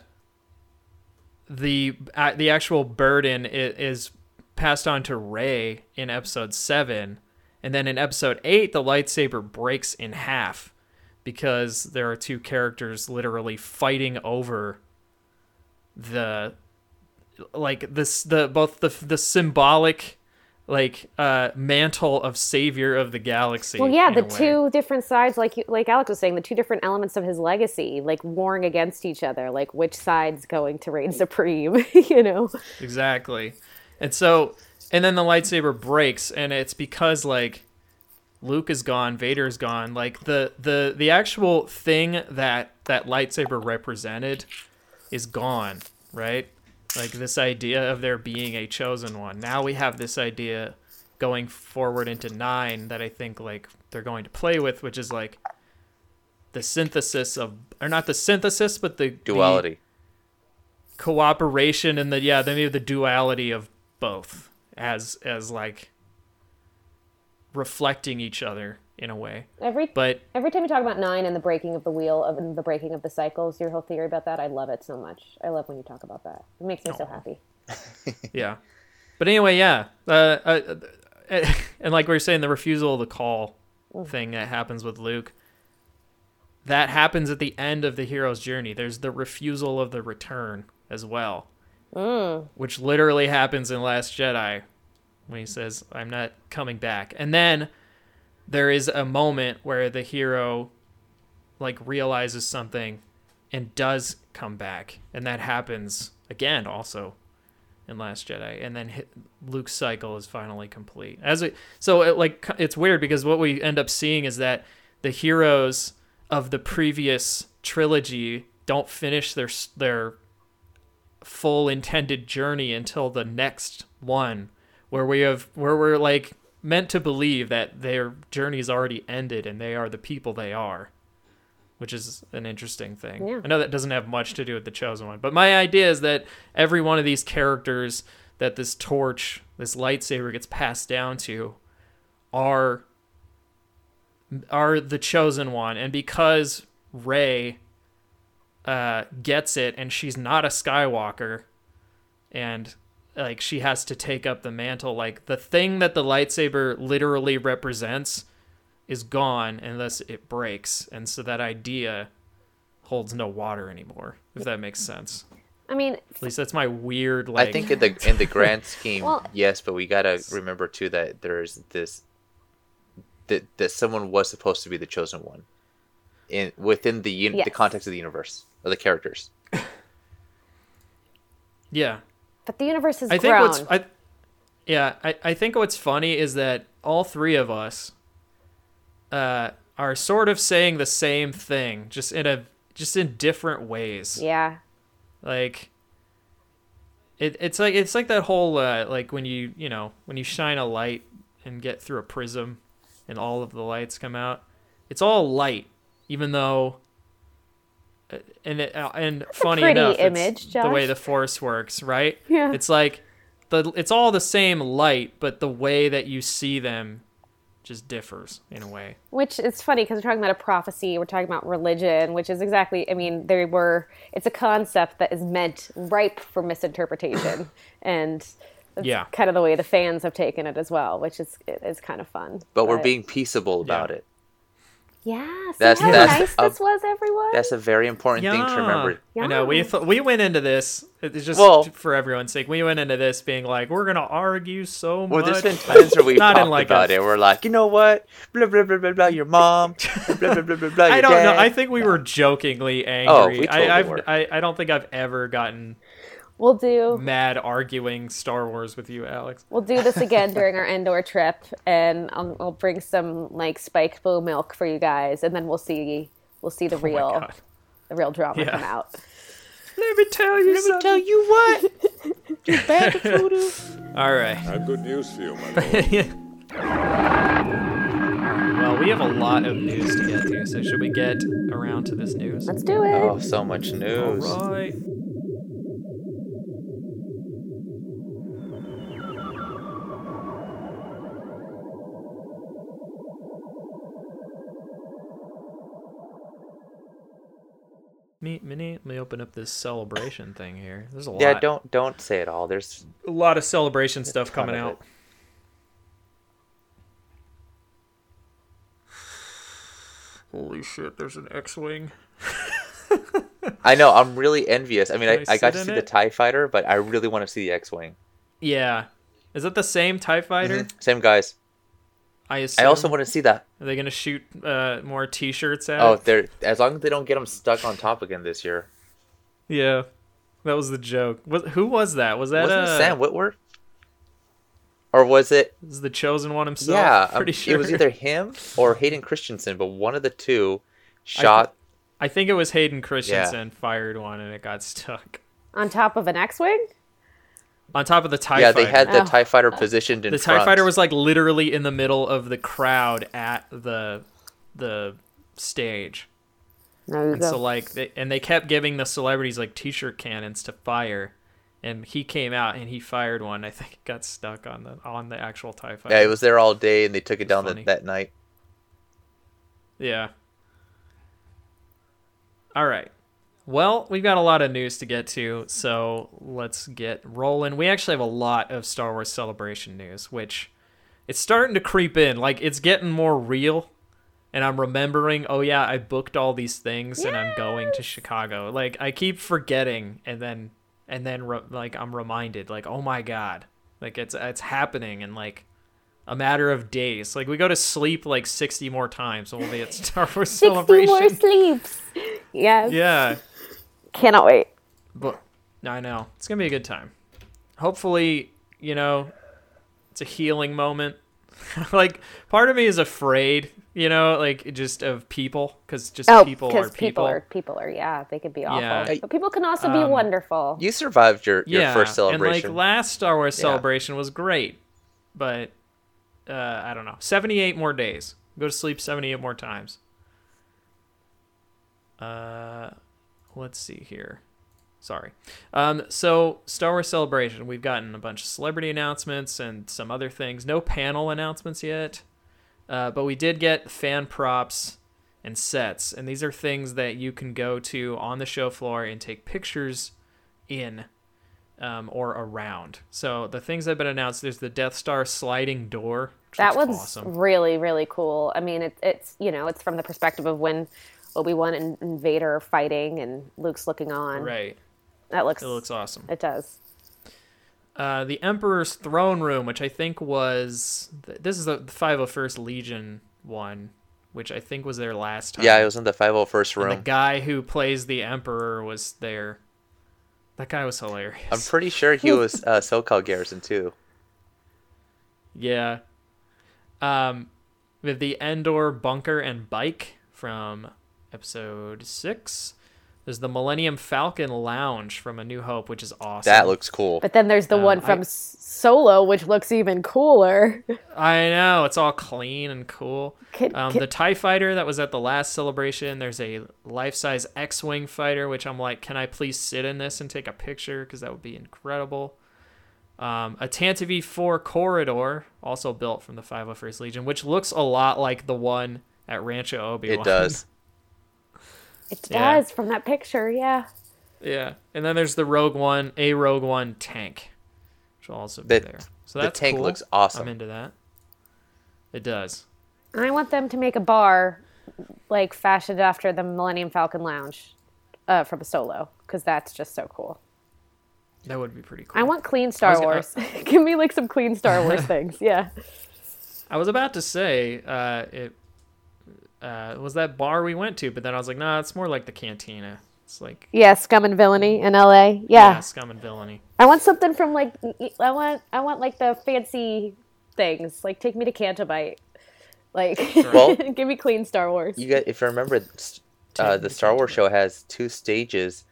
the uh, the actual burden is, is passed on to Rey in episode 7 and then in episode 8 the lightsaber breaks in half because there are two characters literally fighting over the like this the both the the symbolic like uh mantle of savior of the galaxy. Well, yeah, the two different sides, like you, like Alex was saying, the two different elements of his legacy, like warring against each other, like which side's going to reign supreme, you know? Exactly. And so, and then the lightsaber breaks, and it's because like Luke is gone, Vader is gone. Like the the the actual thing that that lightsaber represented is gone, right? Like this idea of there being a chosen one. Now we have this idea going forward into nine that I think like they're going to play with, which is like the synthesis of, or not the synthesis, but the the- Duality. cooperation and the yeah then maybe the duality of both as as like reflecting each other in a way. Every but every time you talk about nine and the breaking of the wheel of and the breaking of the cycles, your whole theory about that, I love it so much. I love when you talk about that. It makes me so happy. yeah. But anyway yeah. Uh, uh, uh, and like we were saying the refusal of the call thing that happens with luke that happens at the end of the hero's journey. There's the refusal of the return as well Mm. which literally happens in last jedi when he says i'm not coming back. And then there is a moment where the hero like realizes something and does come back. And that happens again also in last jedi. And then luke's cycle is finally complete. As it so it, like it's weird because what we end up seeing is that the heroes of the previous trilogy don't finish their their full intended journey until the next one where we have where we're like meant to believe that their journey's already ended and they are the people they are which is an interesting thing. Yeah. I know that doesn't have much to do with the chosen one, but my idea is that every one of these characters that this torch, this lightsaber gets passed down to are are the chosen one and because Rey uh gets it and she's not a Skywalker. And like she has to take up the mantle. Like the thing that the lightsaber literally represents is gone unless it breaks. And so that idea holds no water anymore if that makes sense. I mean, at least that's my weird like I think in the in the grand scheme, Well- yes, but we gotta remember too that there's this that that someone was supposed to be the chosen one in within the un- the context of the universe or the characters. yeah. But the universe has i think what's I, yeah I, I think what's funny is that all three of us uh are sort of saying the same thing just in a just in different ways. Yeah. like it, it's like it's like that whole uh, like when you you know when you shine a light and get through a prism and all of the lights come out it's all light even though uh, and it, uh, and funny pretty enough it's image, the way the force works right Yeah. it's like the it's all the same light but the way that you see them just differs in a way Which is funny because we're talking about a prophecy, we're talking about religion, which is exactly, I mean, they were, it's a concept that is meant ripe for misinterpretation. and that's Yeah. kind of the way the fans have taken it as well, which is is kind of fun. But we're being peaceable about Yeah. it. Yeah, see That's- how that's nice a- this was, everyone? That's a very important thing to remember. Yeah. I know we Yeah. th- we went into this. It's just Well- for everyone's sake. We went into this being like, we're gonna argue so Well, much. there's been times where we've Not in talked like about a- it. We're like, you know what? Blah blah blah blah blah. Your mom. blah blah blah blah blah. I don't know. I think we were jokingly angry. Oh, we totally I, I've, were. I I don't think I've ever gotten we'll do mad arguing Star Wars with you, Alex. we'll do this again during our indoor trip, and I'll, I'll bring some like spiked blue milk for you guys, and then we'll see we'll see the Oh real God. the real drama Yeah. come out. Let me tell you Let something. Me tell you what. you bad to voodoo. All right. I have good news for you, my lord. Well, we have a lot of news to get to, so should we get around to this news? Let's do it. Oh, so much news. All right. Me, me, let me open up this celebration thing here. There's a lot. Yeah, don't don't say it all. There's a lot of celebration stuff coming out. Holy shit! There's an X-wing. I know. I'm really envious. I mean, I, I I got to see the it? Tie Fighter, but I really want to see the X-wing. Yeah, Is it the same Tie Fighter? Mm-hmm. Same guys. I assume. I also want to see that. Are they gonna shoot uh, more T-shirts at? Oh, they're as long as they don't get them stuck on top again this year. yeah. That was the joke. Was, who was that? Was that Wasn't uh, Sam Witwer? Or was it? was the chosen one himself? yeah, um, pretty sure it was either him or Hayden Christensen, but one of the two shot. I think it was Hayden Christensen fired one and it got stuck On top of an X-wing? On top of the Tie yeah, Fighter. they had the Oh. Tie Fighter positioned in the front. Tie Fighter was like literally in the middle of the crowd at the the stage. No, And so like they, and they kept giving the celebrities like t-shirt cannons to fire and he came out and he fired one. I think it got stuck on the on the actual Tie Fighter. Yeah, it was there all day, and they took it down the, that night. Yeah. All right. Well, we've got a lot of news to get to, so let's get rolling. We actually have a lot of Star Wars Celebration news, which it's starting to creep in. Like it's getting more real, and I'm remembering, oh yeah, I booked all these things and I'm going to Chicago. Like I keep forgetting, and then and then re- like I'm reminded, like oh my god, like it's it's happening, and like a matter of days. Like we go to sleep like 60 more times and we'll be at Star Wars 60 Celebration. more sleeps. Yes. Yeah. Cannot wait. But I know. It's going to be a good time. Hopefully, you know, it's a healing moment. like part of me is afraid, you know, like just of people cuz just Oh, people are because people. people are people are yeah, they could be awful. Yeah. But people can also be Um, wonderful. You survived your, your yeah. first celebration. And like last Star Wars Yeah. celebration was great. But uh, I don't know. 78 more days. Go to sleep 78 more times. Uh let's see here. Sorry. Um, so Star Wars Celebration, we've gotten a bunch of celebrity announcements and some other things. No panel announcements yet, uh, but we did get fan props and sets, and these are things that you can go to on the show floor and take pictures in um, or around. So the things that have been announced, there's the Death Star sliding door. that one's awesome. really really cool. I mean, it, it's you know it's from the perspective of when Obi Wan and, and Vader fighting and Luke's looking on. Right. That looks It looks awesome. it does. uh, the Emperor's throne room, which I think was th- this is the 501st Legion one, which I think was their last time. yeah, it was in the 501st And room. the guy who plays the Emperor was there. That guy was hilarious. I'm pretty sure he was uh, SoCal Garrison too. yeah. Um, we have the Endor bunker and bike from episode six. There's the Millennium Falcon lounge from A New Hope, which is awesome. That looks cool. But then there's the Um, one from S Solo, which looks even cooler. I know it's all clean and cool. Can- um, can- the Tie Fighter that was at the last celebration. There's a life-size X-wing fighter, which I'm like, can I please sit in this and take a picture? Because that would be incredible. Um, a Tantive 4 corridor, also built from the 501st Legion, which looks a lot like the one at Rancho Obi Wan. it does. It Yeah. does from that picture, yeah. yeah, and then there's the Rogue One, a Rogue One tank, which will also be there. So the that's tank cool. looks awesome. I'm into that. It does. I want them to make a bar like fashioned after the Millennium Falcon Lounge uh, from Solo, because that's just so cool. That would be pretty cool. I want clean Star gonna- Wars. Give me like some clean Star Wars things. Yeah. I was about to say uh, it uh, was that bar we went to, but then I was like, nah, it's more like the cantina. It's like Yeah, Scum and Villainy in LA. Yeah. scum and villainy. I want something from like I want I want like the fancy things. Like take me to Canto Bight. Like Well- give me clean Star Wars. You get if you remember, uh, the Star Wars show has two stages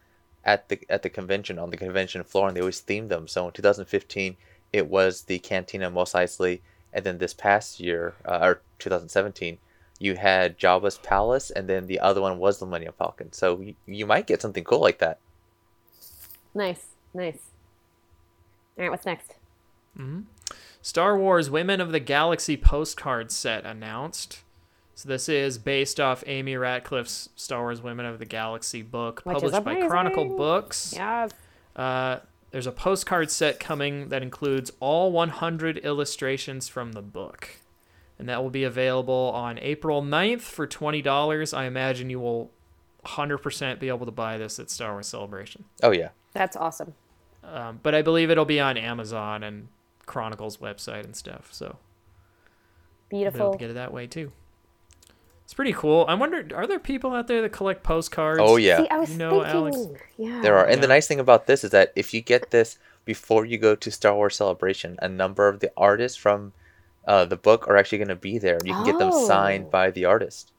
at the at the convention on the convention floor, and they always theme them. So in 2015, it was the Cantina Mos Eisley, and then this past year, uh, or 2017, you had Jabba's Palace, and then the other one was the Millennium Falcon. So you, you might get something cool like that. Nice. Nice. All right, what's next? hmm Star Wars Women of the Galaxy postcard set announced. So this is based off Amy Ratcliffe's Star Wars Women of the Galaxy book, Which published by Chronicle. Books. Yeah. Uh, there's a postcard set coming that includes all 100 illustrations from the book. And that will be available on April 9th for $20. I imagine you will 100% be able to buy this at Star Wars Celebration. Oh yeah, That's awesome. Um, but I believe it'll be on Amazon and Chronicles website and stuff. So be able Beautiful. to get it that way too. It's pretty cool. I wonder, are there people out there that collect postcards? Oh yeah, See, I was You know, Alex- thinking. Yeah. there are. And the nice thing about this is that if you get this before you go to Star Wars Celebration, a number of the artists from uh, the book are actually going to be there. You can get them Oh. signed by the artist,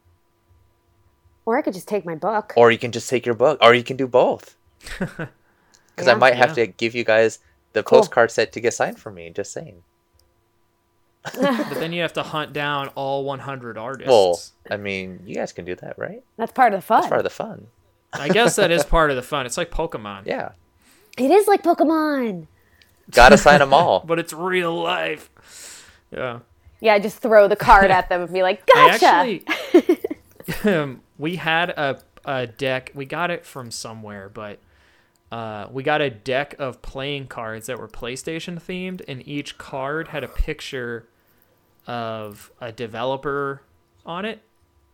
Or I could just take my book. or you can just take your book, or you can do both. Because I Yeah. might have Yeah. to give you guys the Cool. postcard set to get signed for me. Just saying. But then you have to hunt down all 100 artists. Well, I mean, you guys can do that, right? That's part of the fun. That's part of the fun. I guess that is part of the fun. It's like Pokemon. Yeah, It is like Pokemon. gotta sign them all. But it's real life. Yeah. Yeah, just throw the card at them and be like, I gotcha. actually, um, we had a, a deck. We got it from somewhere, but uh, we got a deck of playing cards that were PlayStation themed, and each card had a picture of a developer on it,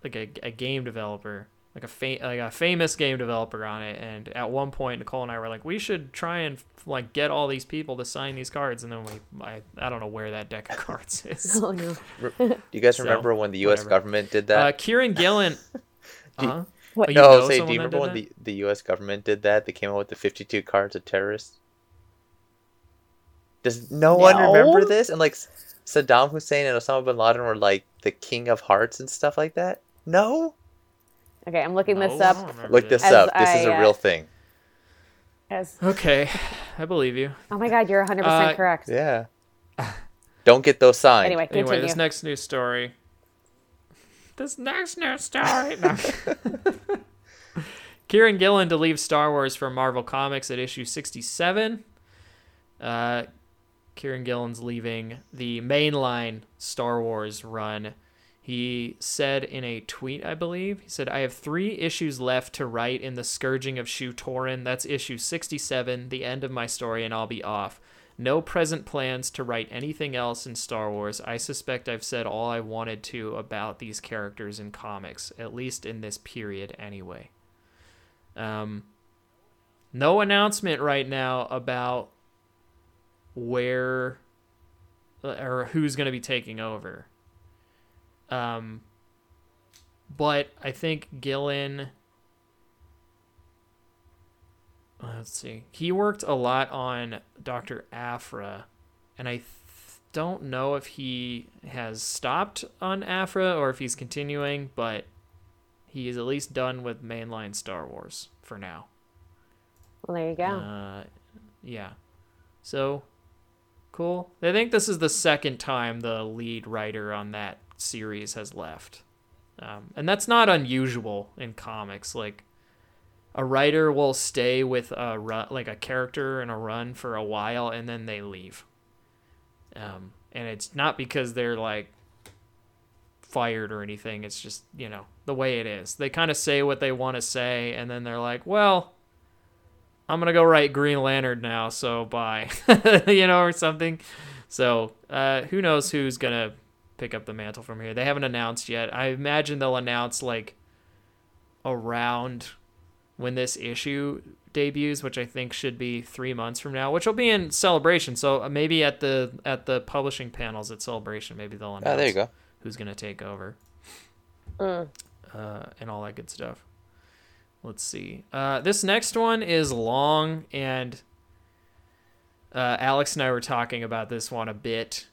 like a, a game developer, like a fa- like a famous game developer on it. And at one point, Nicole and I were like, we should try and like get all these people to sign these cards, and then we, I, I don't know where that deck of cards is. oh no. Do you guys So, remember when the U.S. whatever. government did Uh, that? Kieron Gillen. Uh-huh. What- Oh, you no, know say, do you remember when that? the, the U.S. government did that? They came out with the 52 cards of terrorists. Does no, one remember this? And like Saddam Hussein and Osama bin Laden were like the king of hearts and stuff like that. No, Okay, I'm looking this I up. look this up. This is I, a uh, real thing. As, Okay, I believe you. oh my god, you're 100% Uh, correct. Yeah. Don't get those signed. Anyway, continue. Anyway, this next news story. This next news story. No. Kieron Gillen to leave Star Wars for Marvel Comics at issue 67. Uh, Kieron Gillen's leaving the mainline Star Wars run. He said in a tweet, I believe, he said, I have three issues left to write in The Scourging of Shu-Torun. That's issue 67, the end of my story, and I'll be off. No present plans to write anything else in Star Wars. I suspect I've said all I wanted to about these characters in comics, at least in this period anyway. Um, no announcement right now about where uh, or who's going to be taking over. Um, but I think Gillen. Let's see. He worked a lot on Dr. Aphra, and I th- don't know if he has stopped on Aphra or if he's continuing, but he is at least done with mainline Star Wars for now. well, there you go. Uh, yeah. So, cool. I think this is the second time the lead writer on that series has left. Um, and that's not unusual in comics. Like, a writer will stay with a run, like a character in a run for a while and then they leave. Um, and it's not because they're like fired or anything. It's just, you know, the way it is. They kind of say what they want to say and then they're like, well, I'm gonna go write Green Lantern now, so bye, you know, or something. So uh, who knows who's gonna pick up the mantle from here? They haven't announced yet. I imagine they'll announce like around when this issue debuts, which I think should be three months from now, which will be in Celebration. So uh, maybe at the at the publishing panels at Celebration, maybe they'll announce Oh, there you go. who's gonna take over Mm. uh, and all that good stuff. Let's see. Uh, this next one is long, and uh, Alex and I were talking about this one a bit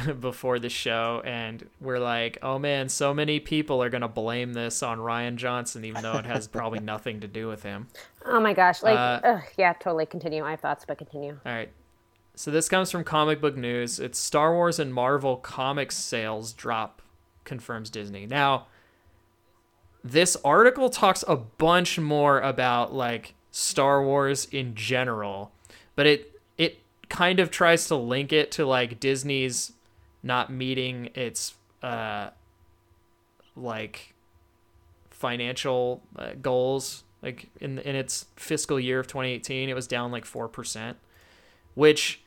before the show, and we're like, "Oh man, so many people are gonna blame this on Rian Johnson, even though it has probably nothing to do with him." Oh my gosh. Like, uh, ugh, yeah, totally. Continue. I have thoughts, but continue. All right. So this comes from Comic Book News. It's Star Wars and Marvel comics sales drop confirms Disney. Now, this article talks a bunch more about like Star Wars in general, but it it kind of tries to link it to like Disney's not meeting its uh like financial uh, goals like in in its fiscal year of 2018 it was down like 4% which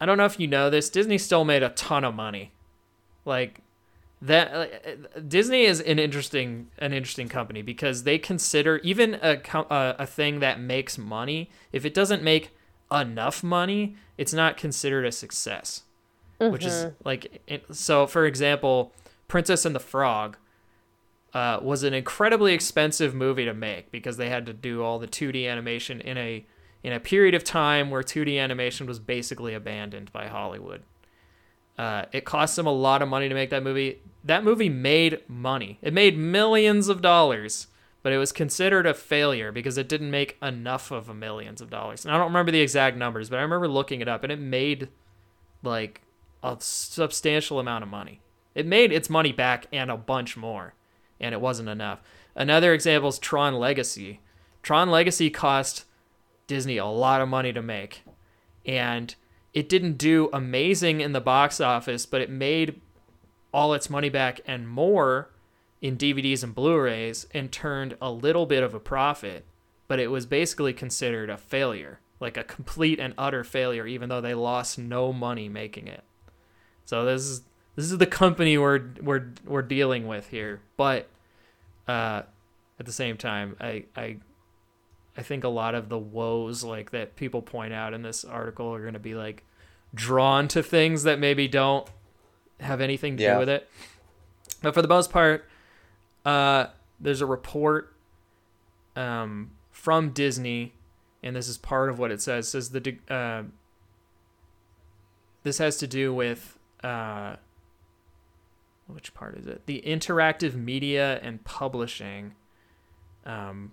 I don't know if you know this Disney still made a ton of money like that uh, Disney is an interesting an interesting company because they consider even a a, a thing that makes money if it doesn't make enough money, it's not considered a success. Which is like it, so. For example, Princess and the Frog uh, was an incredibly expensive movie to make because they had to do all the 2D animation in a in a period of time where 2D animation was basically abandoned by Hollywood. Uh, it cost them a lot of money to make that movie. That movie made money. It made millions of dollars, but it was considered a failure because it didn't make enough of a millions of dollars. And I don't remember the exact numbers, but I remember looking it up, and it made like a substantial amount of money. It made its money back and a bunch more, and it wasn't enough. Another example is Tron Legacy. Tron Legacy cost Disney a lot of money to make, and it didn't do amazing in the box office, but it made all its money back and more in DVDs and Blu-rays and turned a little bit of a profit, but it was basically considered a failure, like a complete and utter failure even though they lost no money making it. So this is this is the company we're we're we're dealing with here, but uh at the same time, I I I think a lot of the woes like that people point out in this article are going to be like drawn to things that maybe don't have anything to Yeah. do with it. But for the most part, uh, there's a report um, from Disney, and this is part of what it says. It says the uh, this has to do with uh, which part is it? The interactive media and publishing. Um,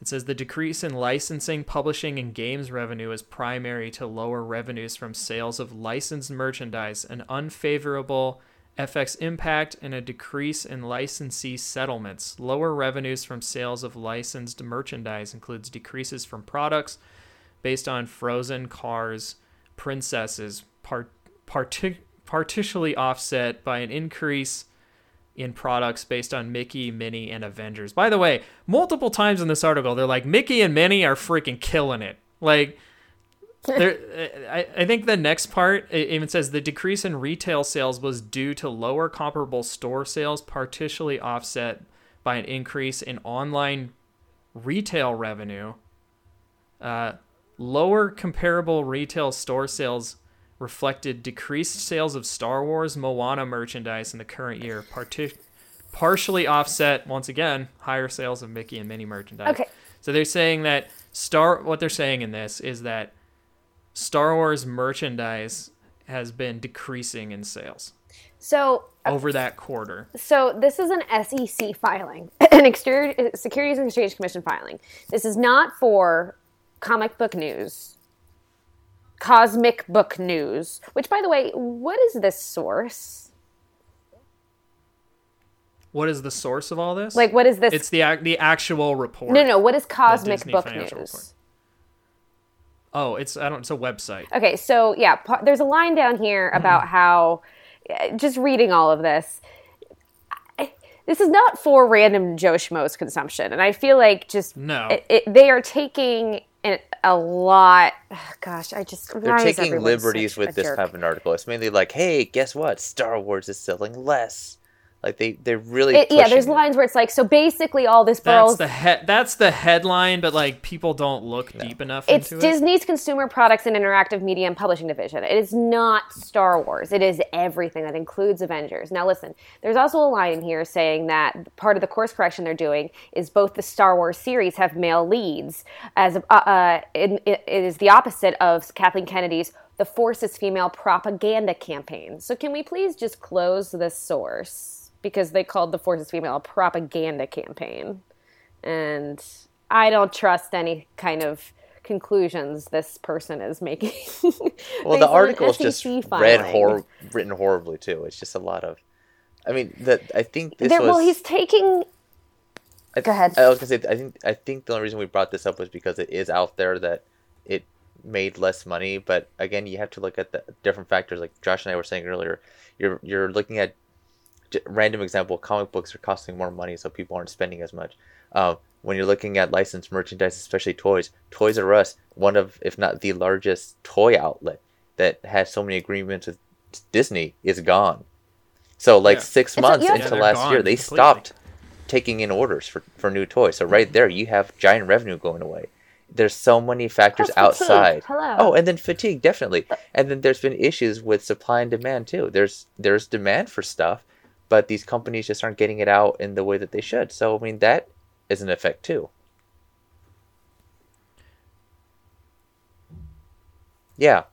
it says the decrease in licensing, publishing, and games revenue is primary to lower revenues from sales of licensed merchandise, an unfavorable FX impact, and a decrease in licensee settlements. Lower revenues from sales of licensed merchandise includes decreases from products based on Frozen, Cars, Princesses, part, partic- partially offset by an increase in products based on Mickey, Minnie, and Avengers. By the way, multiple times in this article, they're like, Mickey and Minnie are freaking killing it. Like, I, I think the next part it even says the decrease in retail sales was due to lower comparable store sales, partially offset by an increase in online retail revenue. Uh, lower comparable retail store sales reflected decreased sales of Star Wars Moana merchandise in the current year, parti- partially offset once again higher sales of Mickey and Minnie merchandise. Okay. So they're saying that Star what they're saying in this is that Star Wars merchandise has been decreasing in sales So uh, over that quarter. So this is an SEC filing, an exterior Securities and Exchange Commission filing. This is not for comic book news, cosmic book news. Which, by the way, what is this source? What is the source of all this? Like, what is this? it's the ac- the actual report. no, no. What is cosmic book financial news? report. Oh, it's I don't. It's a website. Okay, so yeah, pa- there's a line down here hmm. about how, just reading all of this, I- this is not for random Joe Schmo's consumption, and I feel like just No. it, it, they are taking a lot. Gosh, I just They're taking liberties with this jerk? type of an article. It's mainly like, hey, guess what? Star Wars is selling less. Like they, they're really It- yeah, there's it. lines where it's like, so basically, all this That's the he- That's the headline, but like people don't look deep enough It's into it. Disney's consumer products and interactive media and publishing division. It is not Star Wars. It is everything that includes Avengers. Now, listen, there's also a line in here saying that part of the course correction they're doing is both the Star Wars series have male leads, as uh, uh, it, it is the opposite of Kathleen Kennedy's "The Force is Female" propaganda campaign. So, can we please just close this source because they called "The forces Female" a propaganda campaign? and I don't trust any kind of conclusions this person is making. Well, the article is just read hor- written horribly too. It's just a lot of. I mean, that I think this There- was. well, he's taking. I, Go ahead. I was gonna say I think I think the only reason we brought this up was because it is out there that it made less money. But again, you have to look at the different factors. Like Josh and I were saying earlier, you're you're looking at random example. Comic books are costing more money, so people aren't spending as much. Um, when you're looking at licensed merchandise, especially toys, Toys R Us, one of if not the largest toy outlet that has so many agreements with Disney, is gone. So like Yeah. six And so months you have into Yeah, they're last year, they completely. stopped taking in orders for, for new toys. So right there, you have giant revenue going away. there's so many factors outside. Hello. Oh, and then fatigue definitely. And then there's been issues with supply and demand too. There's there's demand for stuff, but these companies just aren't getting it out in the way that they should. So I mean that is an effect too. Yeah.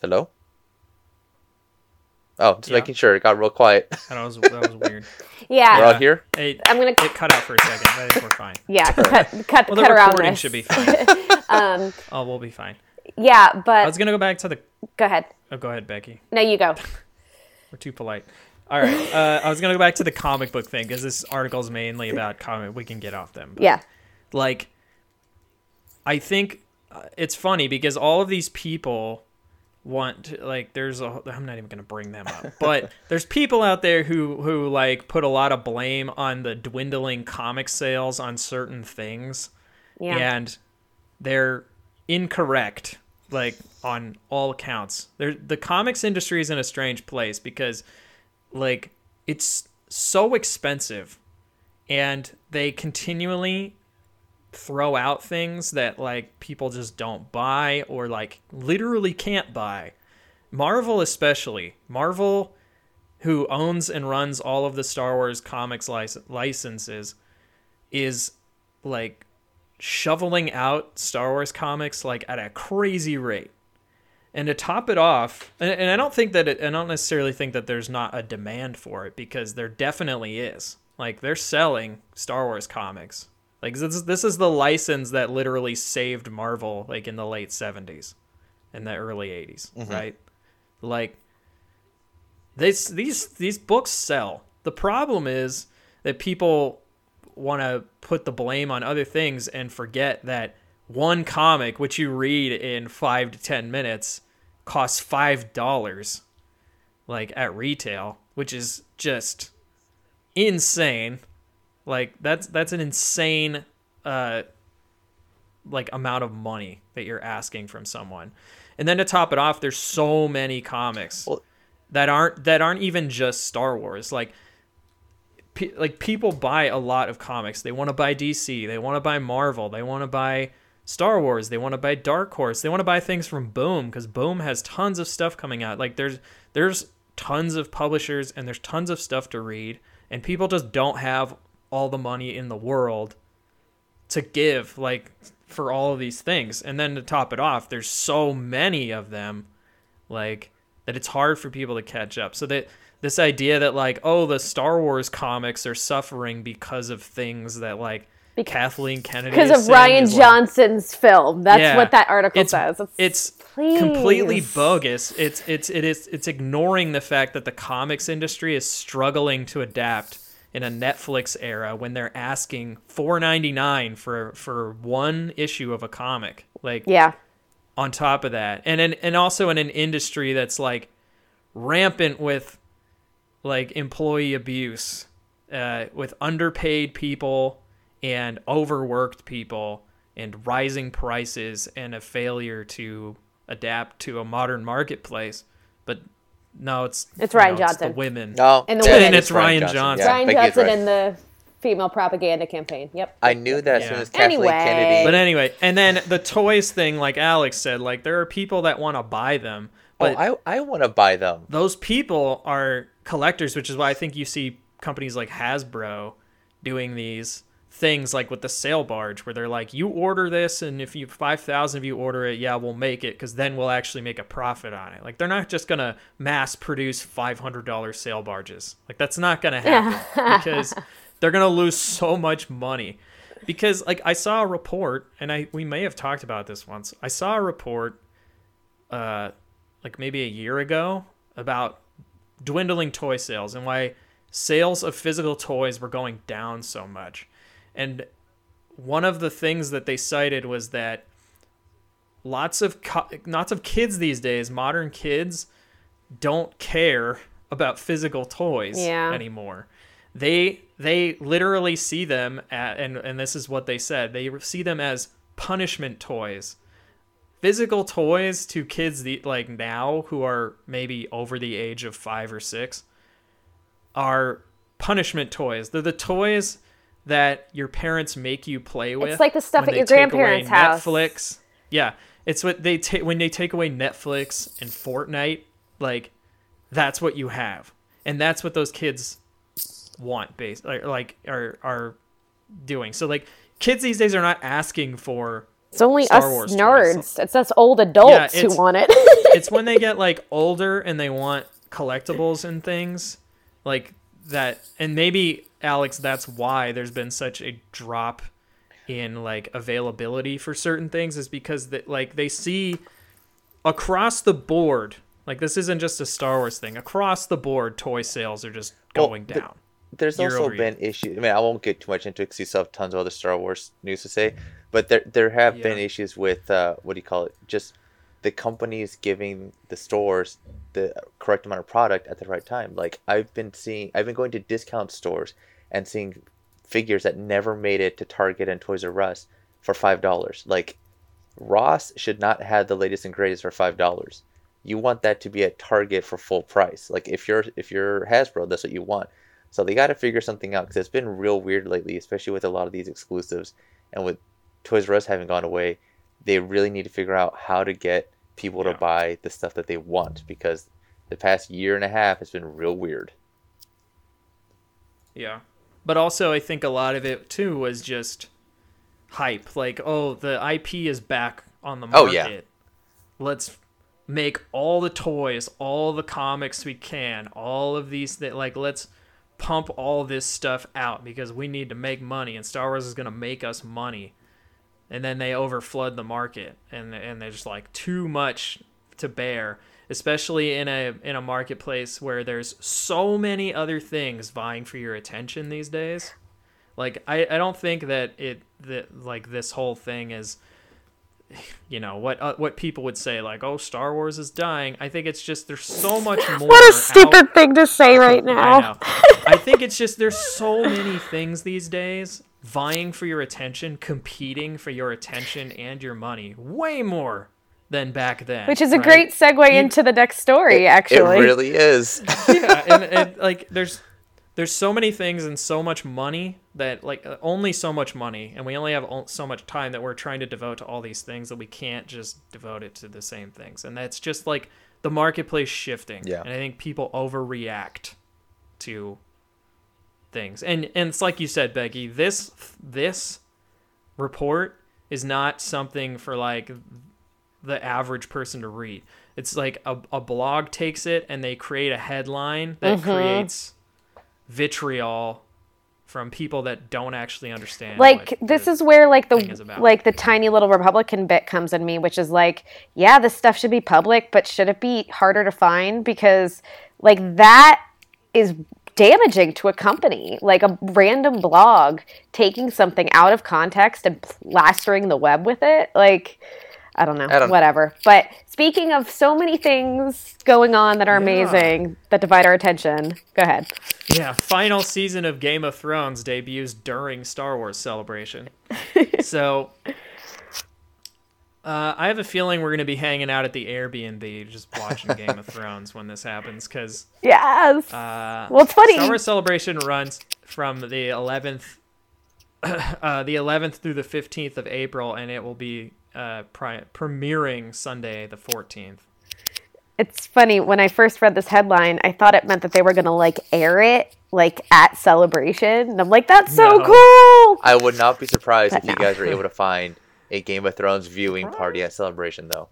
Hello? Oh, just Yeah. making sure. It got real quiet. That was that was weird. yeah. We're all here? It, I'm gonna- it cut out for a second. I think we're fine. Yeah, cut, cut, Well, the cut around recording this. should be fine. Um, Oh, we'll be fine. yeah, but I was gonna go back to the. go ahead. Oh, go ahead, Becky. No, you go. We're too polite. All right. Uh, I was gonna go back to the comic book thing because this article is mainly about comic. We can get off them. Yeah. Like, I think uh, it's funny because all of these people want to, like there's a I'm not even gonna bring them up, but there's people out there who who like put a lot of blame on the dwindling comic sales on certain things Yeah. and they're incorrect like on all accounts. They the comics industry is in a strange place because like it's so expensive and they continually throw out things that like people just don't buy or like literally can't buy. Marvel especially. Marvel who owns and runs all of the star wars comics lic- licenses is like shoveling out Star Wars comics like at a crazy rate. And to top it off, and, and I don't think that it, I don't necessarily think that there's not a demand for it because there definitely is. Like they're selling Star Wars comics. Like this, is- this is the license that literally saved Marvel like in the late 70s and the early 80s, mm-hmm. right? Like this these these books sell. The problem is that people want to put the blame on other things and forget that one comic which you read in 5 to 10 minutes costs $5 like at retail, which is just insane. Like that's that's an insane uh like amount of money that you're asking from someone. And then to top it off, there's so many comics Well- that aren't that aren't even just Star Wars. Like pe- like people buy a lot of comics. They want to buy DC, they want to buy Marvel, they want to buy Star Wars, they want to buy Dark Horse, they want to buy things from Boom cuz Boom has tons of stuff coming out. Like there's there's tons of publishers and there's tons of stuff to read and people just don't have all the money in the world to give like for all of these things and then to top it off there's so many of them like that it's hard for people to catch up so that this idea that like oh the star wars comics are suffering because of things that like Bec- kathleen kennedy Because of Rian is, like- Johnson's film. That's Yeah. what that article it's, says. it's completely bogus. It's it's it is it's ignoring the fact that the comics industry is struggling to adapt in a Netflix era when they're asking four ninety nine for for one issue of a comic. Like yeah. on top of that and in, and also in an industry that's like rampant with like employee abuse uh, with underpaid people and overworked people and rising prices and a failure to adapt to a modern marketplace but no it's It's Rian know, Johnson. the women No, And the women. And it's Rian Johnson. Yeah, Rian Johnson right. and the female propaganda campaign. Yep. I knew that as soon Yeah. as Kathleen Anyway. Kennedy. but anyway and then the toys thing like alex said like there are people that want to buy them but oh, I I want to buy them. those people are collectors, which is why I think you see companies like Hasbro doing these things like with the sail barge where they're like you order this and if you 5000 of you order it yeah we'll make it because then we'll actually make a profit on it. Like they're not just gonna mass produce $500 sail barges. Like that's not gonna happen because they're gonna lose so much money. Because like i saw a report and i we may have talked about this once. I saw a report uh like maybe a year ago about dwindling toy sales and why sales of physical toys were going down so much. And one of the things that they cited was that lots of co- lots of kids these days, modern kids don't care about physical toys Yeah. anymore. They they literally see them at, and and this is what they said. They see them as punishment toys physical toys to kids the, like now who are maybe over the age of five or six are punishment toys. They're the toys that your parents make you play with. It's like the stuff at your grandparents' house. Netflix. Yeah, it's what they take when they take away Netflix and Fortnite. Like, that's what you have, and that's what those kids want. Base like, like are are doing. So like, kids these days are not asking for. It's only Star us Wars toys. nerds. It's us old adults who want it. It's when they get like older and they want collectibles and things like that. And maybe Alex, that's why there's been such a drop in like availability for certain things is because that like they see across the board like this isn't just a Star Wars thing across the board toy sales are just Well, going the- down There's also over been issues. I mean, I won't get too much into it because you still have tons of other Star Wars news to say. But there there have been issues with uh, what do you call it? Just the companies giving the stores the correct amount of product at the right time. Like I've been seeing, I've been going to discount stores and seeing figures that never made it to Target and Toys R Us for five dollars. Like Ross should not have the latest and greatest for five dollars. You want that to be at Target for full price. Like if you're if you're Hasbro, that's what you want. So they got to figure something out because it's been real weird lately, especially with a lot of these exclusives and with Toys R Us having gone away. They really need to figure out how to get people Yeah. to buy the stuff that they want because the past year and a half has been real weird. Yeah. But also, I think a lot of it too was just hype. Like, oh, the IP is back on the market. Oh, yeah. Let's make all the toys, all the comics we can, all of these that like let's pump all this stuff out because we need to make money and Star Wars is going to make us money. And then they overflood the market and and there's like too much to bear, especially in a in a marketplace where there's so many other things vying for your attention these days. Like I, I don't think that it that like this whole thing is you know what uh, what people would say like oh Star Wars is dying. I think it's just there's so much more what a out- stupid thing to say right I now. know. I think it's just there's so many things these days vying for your attention, competing for your attention and your money, way more than back then. Which is a right? great segue into the next story, actually. It really is. yeah, and, and like there's there's so many things and so much money that like uh, only so much money, and we only have so much time that we're trying to devote to all these things that we can't just devote it to the same things, and that's just like the marketplace shifting. Yeah. and I think people overreact to things, and and it's like you said, Becky. This this report is not something for like the average person to read. It's like a, a blog takes it and they create a headline that mm-hmm. creates vitriol from people that don't actually understand. like this is where like is the like the tiny little republican bit comes in me which is like yeah this stuff should be public but should it be harder to find because like that is damaging to a company like a random blog taking something out of context and plastering the web with it like i don't know I don't- whatever but speaking of so many things going on that are Yeah. amazing that divide our attention go ahead yeah, final season of Game of Thrones debuts during Star Wars Celebration. so uh, I have a feeling we're gonna be hanging out at the Airbnb just watching Game of Thrones when this happens because yes uh, well it's funny Star Wars Celebration runs from the 11th, uh, the 11th through the 15th of April, and it will be uh, pri- premiering Sunday the 14th. it's funny when I first read this headline, I thought it meant that they were gonna like air it like at celebration. And I'm like, that's so No. cool. I would not be surprised But if you guys were able to find a Game of Thrones viewing party at Celebration, though.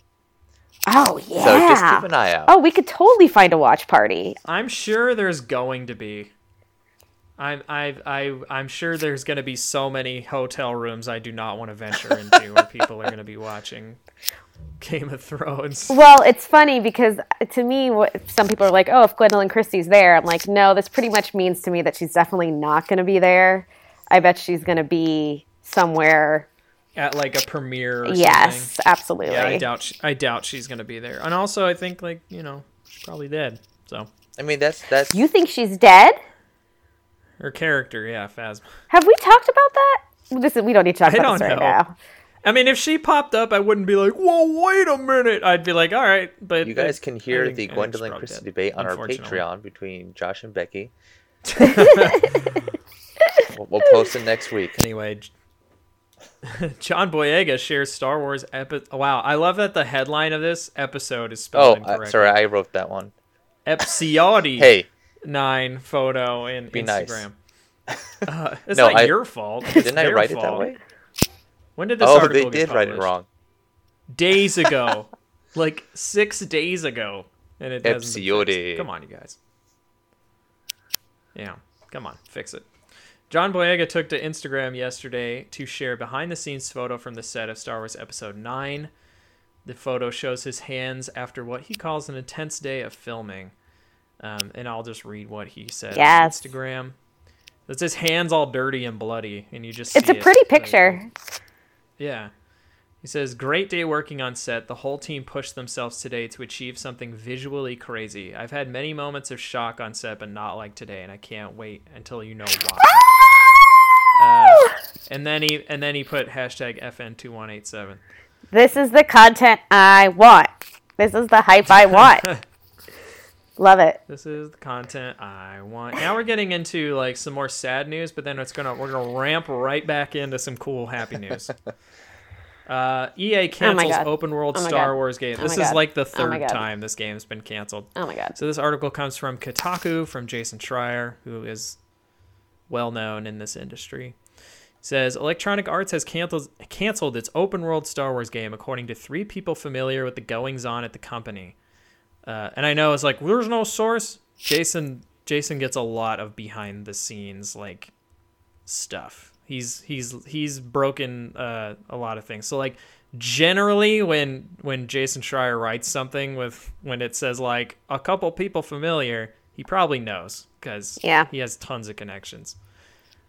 Oh yeah. So just keep an eye out. oh, we could totally find a watch party. I'm sure there's going to be. I'm I I I'm sure there's going to be so many hotel rooms I do not want to venture into where people are going to be watching Game of Thrones. Well, it's funny because to me, what, some people are like, "Oh, if Gwendoline Christie's there," I'm like, "No, this pretty much means to me that she's definitely not going to be there. I bet she's going to be somewhere." At like a premiere. Or Yes, something. absolutely. Yeah, I doubt. She, I doubt she's going to be there. And also, I think like you know, she's probably dead. So I mean, that's that's you think she's dead? her character, yeah, Phasma. Have we talked about that? This is, we don't need to talk I about this don't right know. now. I mean, if she popped up, I wouldn't be like, "Whoa, wait a minute." I'd be like, "All right," but you guys can hear think- the I think she's Gwendoline Christie dead, debate on our. Patreon between Josh and Becky. We'll, we'll post it next week. Anyway, J- John Boyega shares Star Wars epi- Wow, I love that the headline of this episode is Oh, spelled uh, sorry, I wrote that one. Epsiodi Hey, nine photo in Be nice. Instagram. Uh, it's No, not I- your fault. It's didn't I write it that way? When did this Oh, article they did write it wrong. Days ago, like six days ago, and it Epsiodi. fixed. Come on, you guys. Yeah, come on, fix it. John Boyega took to Instagram yesterday to share behind-the-scenes photo from the set of Star Wars Episode Nine. The photo shows his hands after what he calls an intense day of filming. Um, and I'll just read what he said Yes. on Instagram. It's his hands all dirty and bloody, and you just It's a it, pretty like, picture. yeah. He says, Great day working on set. The whole team pushed themselves today to achieve something visually crazy. I've had many moments of shock on set, but not like today, and I can't wait until you know why. Uh, and then he and then he put hashtag FN2187. This is the content I want. This is the hype I want. Love it. This is the content I want. Now we're getting into like some more sad news, but then it's gonna we're gonna ramp right back into some cool happy news. Uh, EA cancels God. open world Oh Star God. Wars game. Oh This my is like the Oh third time this game's been canceled. Oh my god. So this article comes from Kotaku from Jason Schreier, who is well known in this industry. Says Electronic Arts has canceled canceled its open world Star Wars game, according to three people familiar with the goings on at the company. Uh, and I know it's like there's no source. Jason Jason gets a lot of behind the scenes like stuff. He's he's he's broken uh, a lot of things. So like generally when when Jason Schreier writes something with when it says like a couple people familiar, he probably knows because Yeah. he has tons of connections.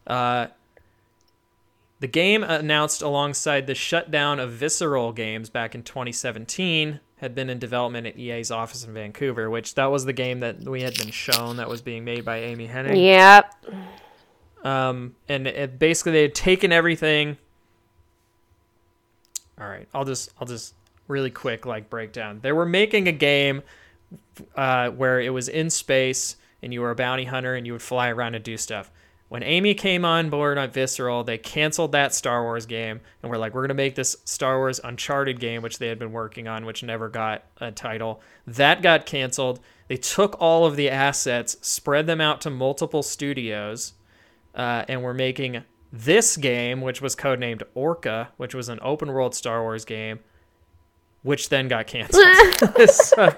Uh, the game announced alongside the shutdown of Visceral Games back in 2017 had been in development at EA's office in Vancouver, which that was the game that we had been shown that was being made by Amy Hennig. Yep. Um, and it, basically they had taken everything. All right, I'll just I'll just really quick like breakdown. They were making a game uh, where it was in space and you were a bounty hunter and you would fly around and do stuff. When Amy came on board on Visceral, they canceled that Star Wars game and we're like, we're gonna make this Star Wars Uncharted game, which they had been working on, which never got a title. That got canceled. They took all of the assets, spread them out to multiple studios, uh, and we're making this game, which was codenamed Orca, which was an open world Star Wars game, which then got canceled. So-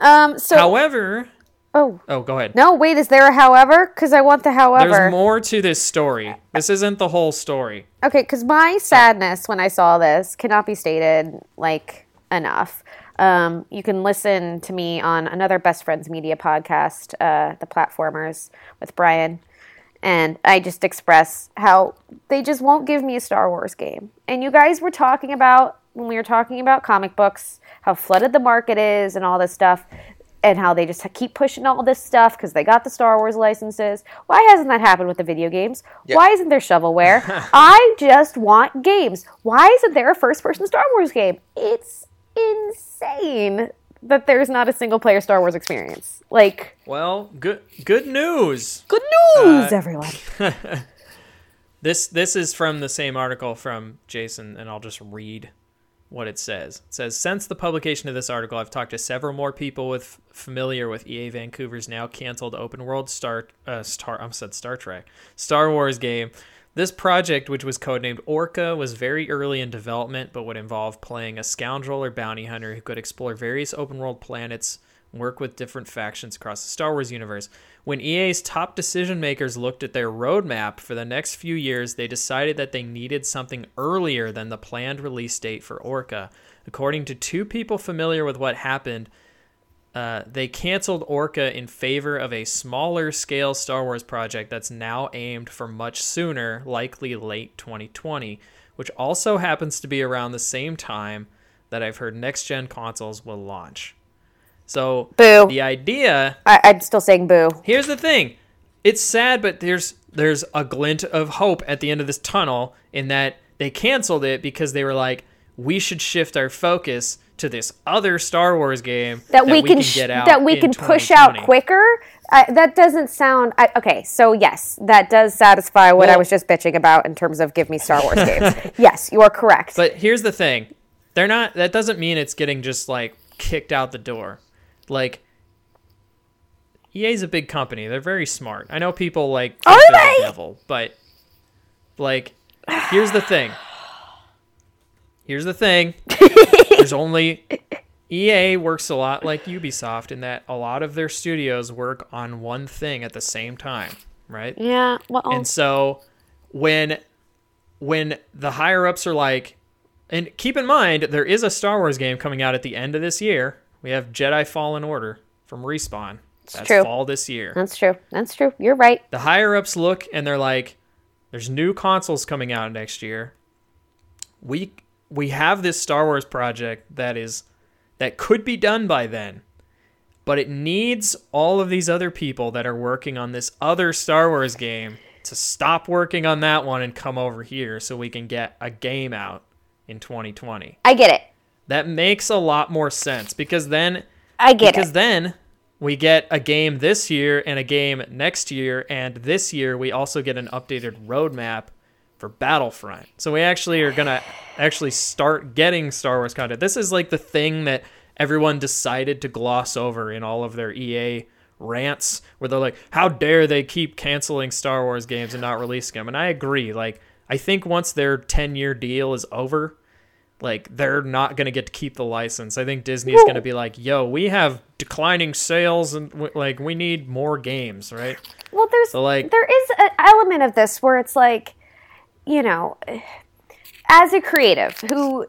Um. So. however, oh oh, go ahead. no. Wait. Is there a however? Because I want the however. There's more to this story. This isn't the whole story. Okay, because my sadness when I saw this cannot be stated like enough. Um, you can listen to me on another Best Friends Media podcast, uh, The Platformers, with Brian. And I just express how they just won't give me a Star Wars game. And you guys were talking about, when we were talking about comic books, how flooded the market is and all this stuff, and how they just keep pushing all this stuff because they got the Star Wars licenses. Why hasn't that happened with the video games? Why isn't there shovelware? I just want games. Why isn't there a first person Star Wars game? It's insane that there's not a single player Star Wars experience. Like, Well, good good news. good news, uh, everyone. This this is from the same article from Jason, and I'll just read what it says. It says since the publication of this article, I've talked to several more people with familiar with EA Vancouver's now canceled open world Star uh, Star I said Star Trek Star Wars game. This project, which was codenamed Orca, was very early in development, but would involve playing a scoundrel or bounty hunter who could explore various open world planets, work with different factions across the Star Wars universe. When EA's top decision makers looked at their roadmap for the next few years, they decided that they needed something earlier than the planned release date for Orca. According to two people familiar with what happened, uh, they canceled Orca in favor of a smaller scale Star Wars project that's now aimed for much sooner, likely late 2020, which also happens to be around the same time that I've heard next gen consoles will launch. So Boo. the idea I, I'm still saying boo. Here's the thing. It's sad, but there's there's a glint of hope at the end of this tunnel in that they canceled it because they were like, we should shift our focus to this other Star Wars game That, we, can, sh- get out that we can push out quicker I, that doesn't sound I, okay. So yes, that does satisfy what I was just bitching about in terms of give me Star Wars games. Yes, you are correct. But here's the thing. They're not that doesn't mean it's getting just like kicked out the door. Like EA's a big company. They're very smart. I know people like Are they're the they? devil, but like here's the thing. Here's the thing. There's only EA works a lot like Ubisoft in that a lot of their studios work on one thing at the same time, right? yeah, well, And so when when the higher ups are like and keep in mind there is a Star Wars game coming out at the end of this year. We have Jedi Fallen Order from Respawn. That's true. fall this year. that's true. That's true. You're right. The higher ups look and they're like there's new consoles coming out next year. We we have this Star Wars project that is that could be done by then. But it needs all of these other people that are working on this other Star Wars game to stop working on that one and come over here so we can get a game out in 2020. I get it. That makes a lot more sense because then I get because it. then we get a game this year and a game next year, and this year we also get an updated roadmap for Battlefront. So we actually are gonna actually start getting Star Wars content. This is like the thing that everyone decided to gloss over in all of their EA rants, where they're like, "How dare they keep canceling Star Wars games and not releasing them?" And I agree. Like, I think once their ten-year deal is over, like they're not going to get to keep the license. I think Disney is going to be like, "Yo, we have declining sales and w- like we need more games, right?" Well, there's So, like- there is an element of this where it's like, you know, as a creative who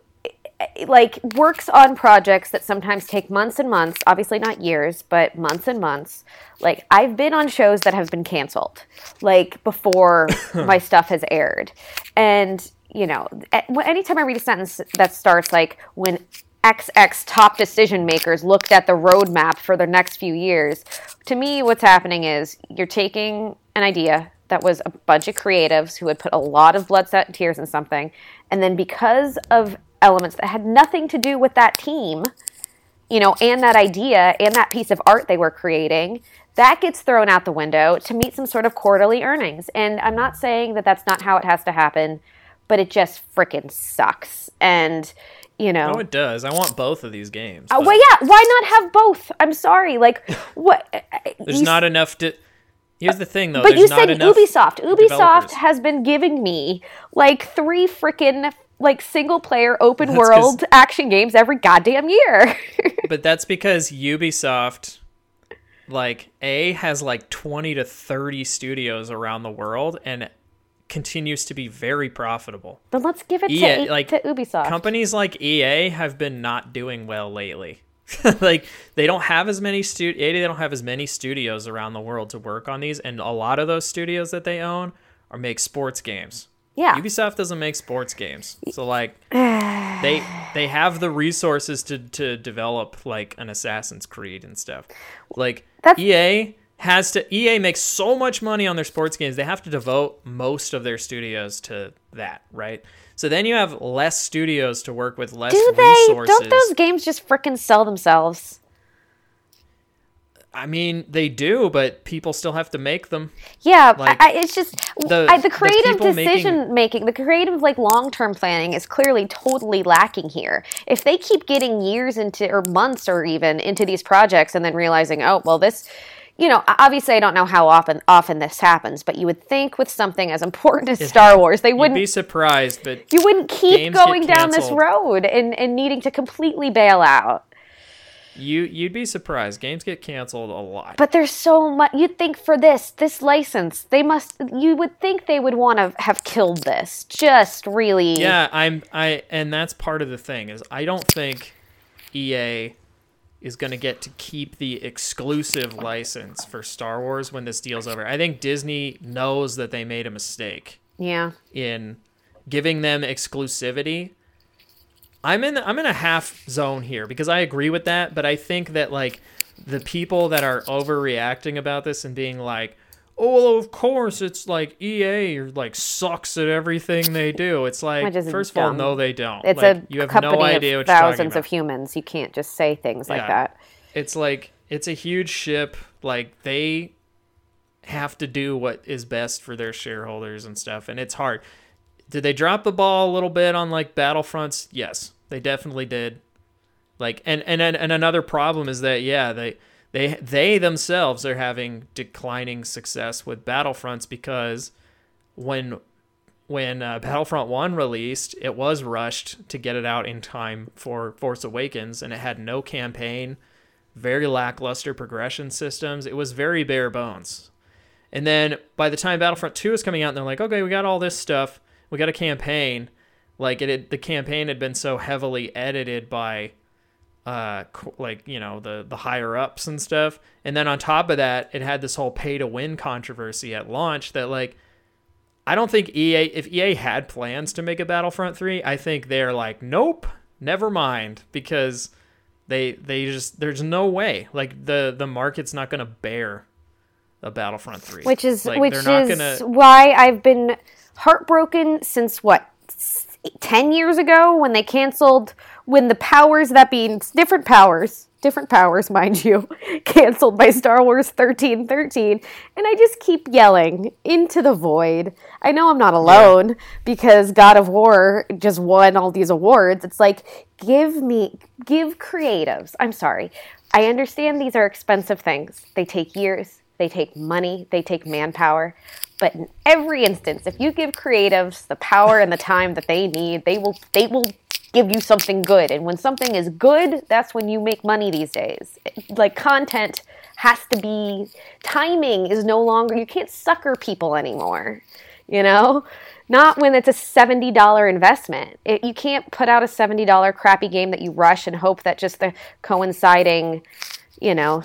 like works on projects that sometimes take months and months, obviously not years, but months and months. Like I've been on shows that have been canceled like before my stuff has aired. And, you know, anytime I read a sentence that starts like when XX top decision makers looked at the roadmap for the next few years. To me, what's happening is you're taking an idea that was a bunch of creatives who had put a lot of blood, sweat, and tears in something, and then because of elements that had nothing to do with that team, you know, and that idea and that piece of art they were creating, that gets thrown out the window to meet some sort of quarterly earnings. And I'm not saying that that's not how it has to happen, but it just freaking sucks. And, you know. No, it does. I want both of these games. Uh, well, yeah. Why not have both? I'm sorry. Like, what? There's you- not enough to. Here's the thing, though. But there's you said Ubisoft. Ubisoft has been giving me like three freaking like single player open That's world action games every goddamn year. But that's because Ubisoft, like, A, has like 20 to 30 studios around the world and continues to be very profitable. then let's give it EA, to, like, to Ubisoft. Companies like EA have been not doing well lately. like they don't have as many stu- they don't have as many studios around the world to work on these, and a lot of those studios that they own are make sports games. yeah. Ubisoft doesn't make sports games, so like they they have the resources to to develop like an Assassin's Creed and stuff. Like That's- EA has to EA makes so much money on their sports games, they have to devote most of their studios to that, right? So then you have less studios to work with, less Do they? resources. Don't those games just freaking sell themselves? I mean, they do, but people still have to make them. Yeah, Like, I, it's just the- I, the the creative making- decision making, the creative like long term planning is clearly totally lacking here. If they keep getting years into or months or even into these projects and then realizing, oh well, this, you know, obviously I don't know how often often this happens, but you would think with something as important as Star Wars, they You'd wouldn't be surprised, but you wouldn't keep going down this road and and needing to completely bail out. you you'd be surprised. Games get canceled a lot. But there's so much. You'd think for this, this license, they must. You would think they would want to have killed this. Just really. Yeah, I'm I and that's part of the thing is I don't think EA is going to get to keep the exclusive license for Star Wars when this deal's over. I think Disney knows that they made a mistake Yeah. in giving them exclusivity. I'm in I'm in a half zone here because I agree with that, but I think that like the people that are overreacting about this and being like, "Oh, well, of course it's like EA or like sucks at everything they do." It's like first of all, no they don't. It's like, a you have company no idea of what you're talking thousands of humans. You can't just say things like Yeah. that. It's like it's a huge ship. Like they have to do what is best for their shareholders and stuff, and it's hard. Did they drop the ball a little bit on like Battlefronts? Yes, they definitely did. Like, and and and another problem is that yeah, they they they themselves are having declining success with Battlefronts because when when uh, Battlefront 1 released, it was rushed to get it out in time for Force Awakens and it had no campaign, very lackluster progression systems. It was very bare bones. And then by the time Battlefront 2 was coming out, they're like, okay, we got all this stuff. We got a campaign. Like it, had, the campaign had been so heavily edited by uh like you know the the higher ups and stuff and then on top of that it had this whole pay to win controversy at launch that like I don't think EA if EA had plans to make a Battlefront 3, I think they're like, nope, never mind because they they just there's no way. Like the the market's not going to bear a Battlefront 3. Which is like, which is gonna... why I've been heartbroken since what 10 years ago when they canceled when the powers that be different powers different powers, mind you, canceled by Star Wars 1313. And I just keep yelling into the void. I know I'm not alone yeah. because God of War just won all these awards. It's like, give me, give creatives. I'm sorry. I understand these are expensive things, they take years, they take money, they take manpower. But in every instance, if you give creatives the power and the time that they need, they will they will give you something good. And when something is good, that's when you make money these days. Like content has to be timing is no longer you can't sucker people anymore. You know? Not when it's a $70 investment. It, you can't put out a $70 crappy game that you rush and hope that just the coinciding, you know,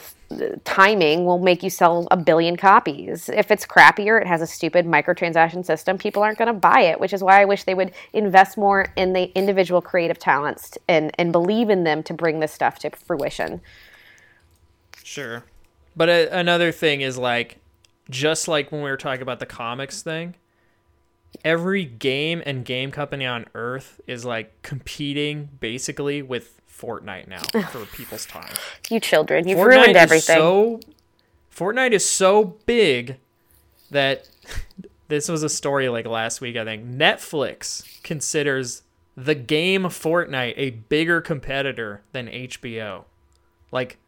timing will make you sell a billion copies. If it's crappier, it has a stupid microtransaction system, people aren't going to buy it, which is why I wish they would invest more in the individual creative talents and, and believe in them to bring this stuff to fruition. Sure. But a, another thing is like, just like when we were talking about the comics thing, every game and game company on earth is like competing basically with Fortnite now for people's time. You children, you've Fortnite ruined everything. so, Fortnite is so big that this was a story like last week. I think Netflix considers the game Fortnite a bigger competitor than HBO. Like,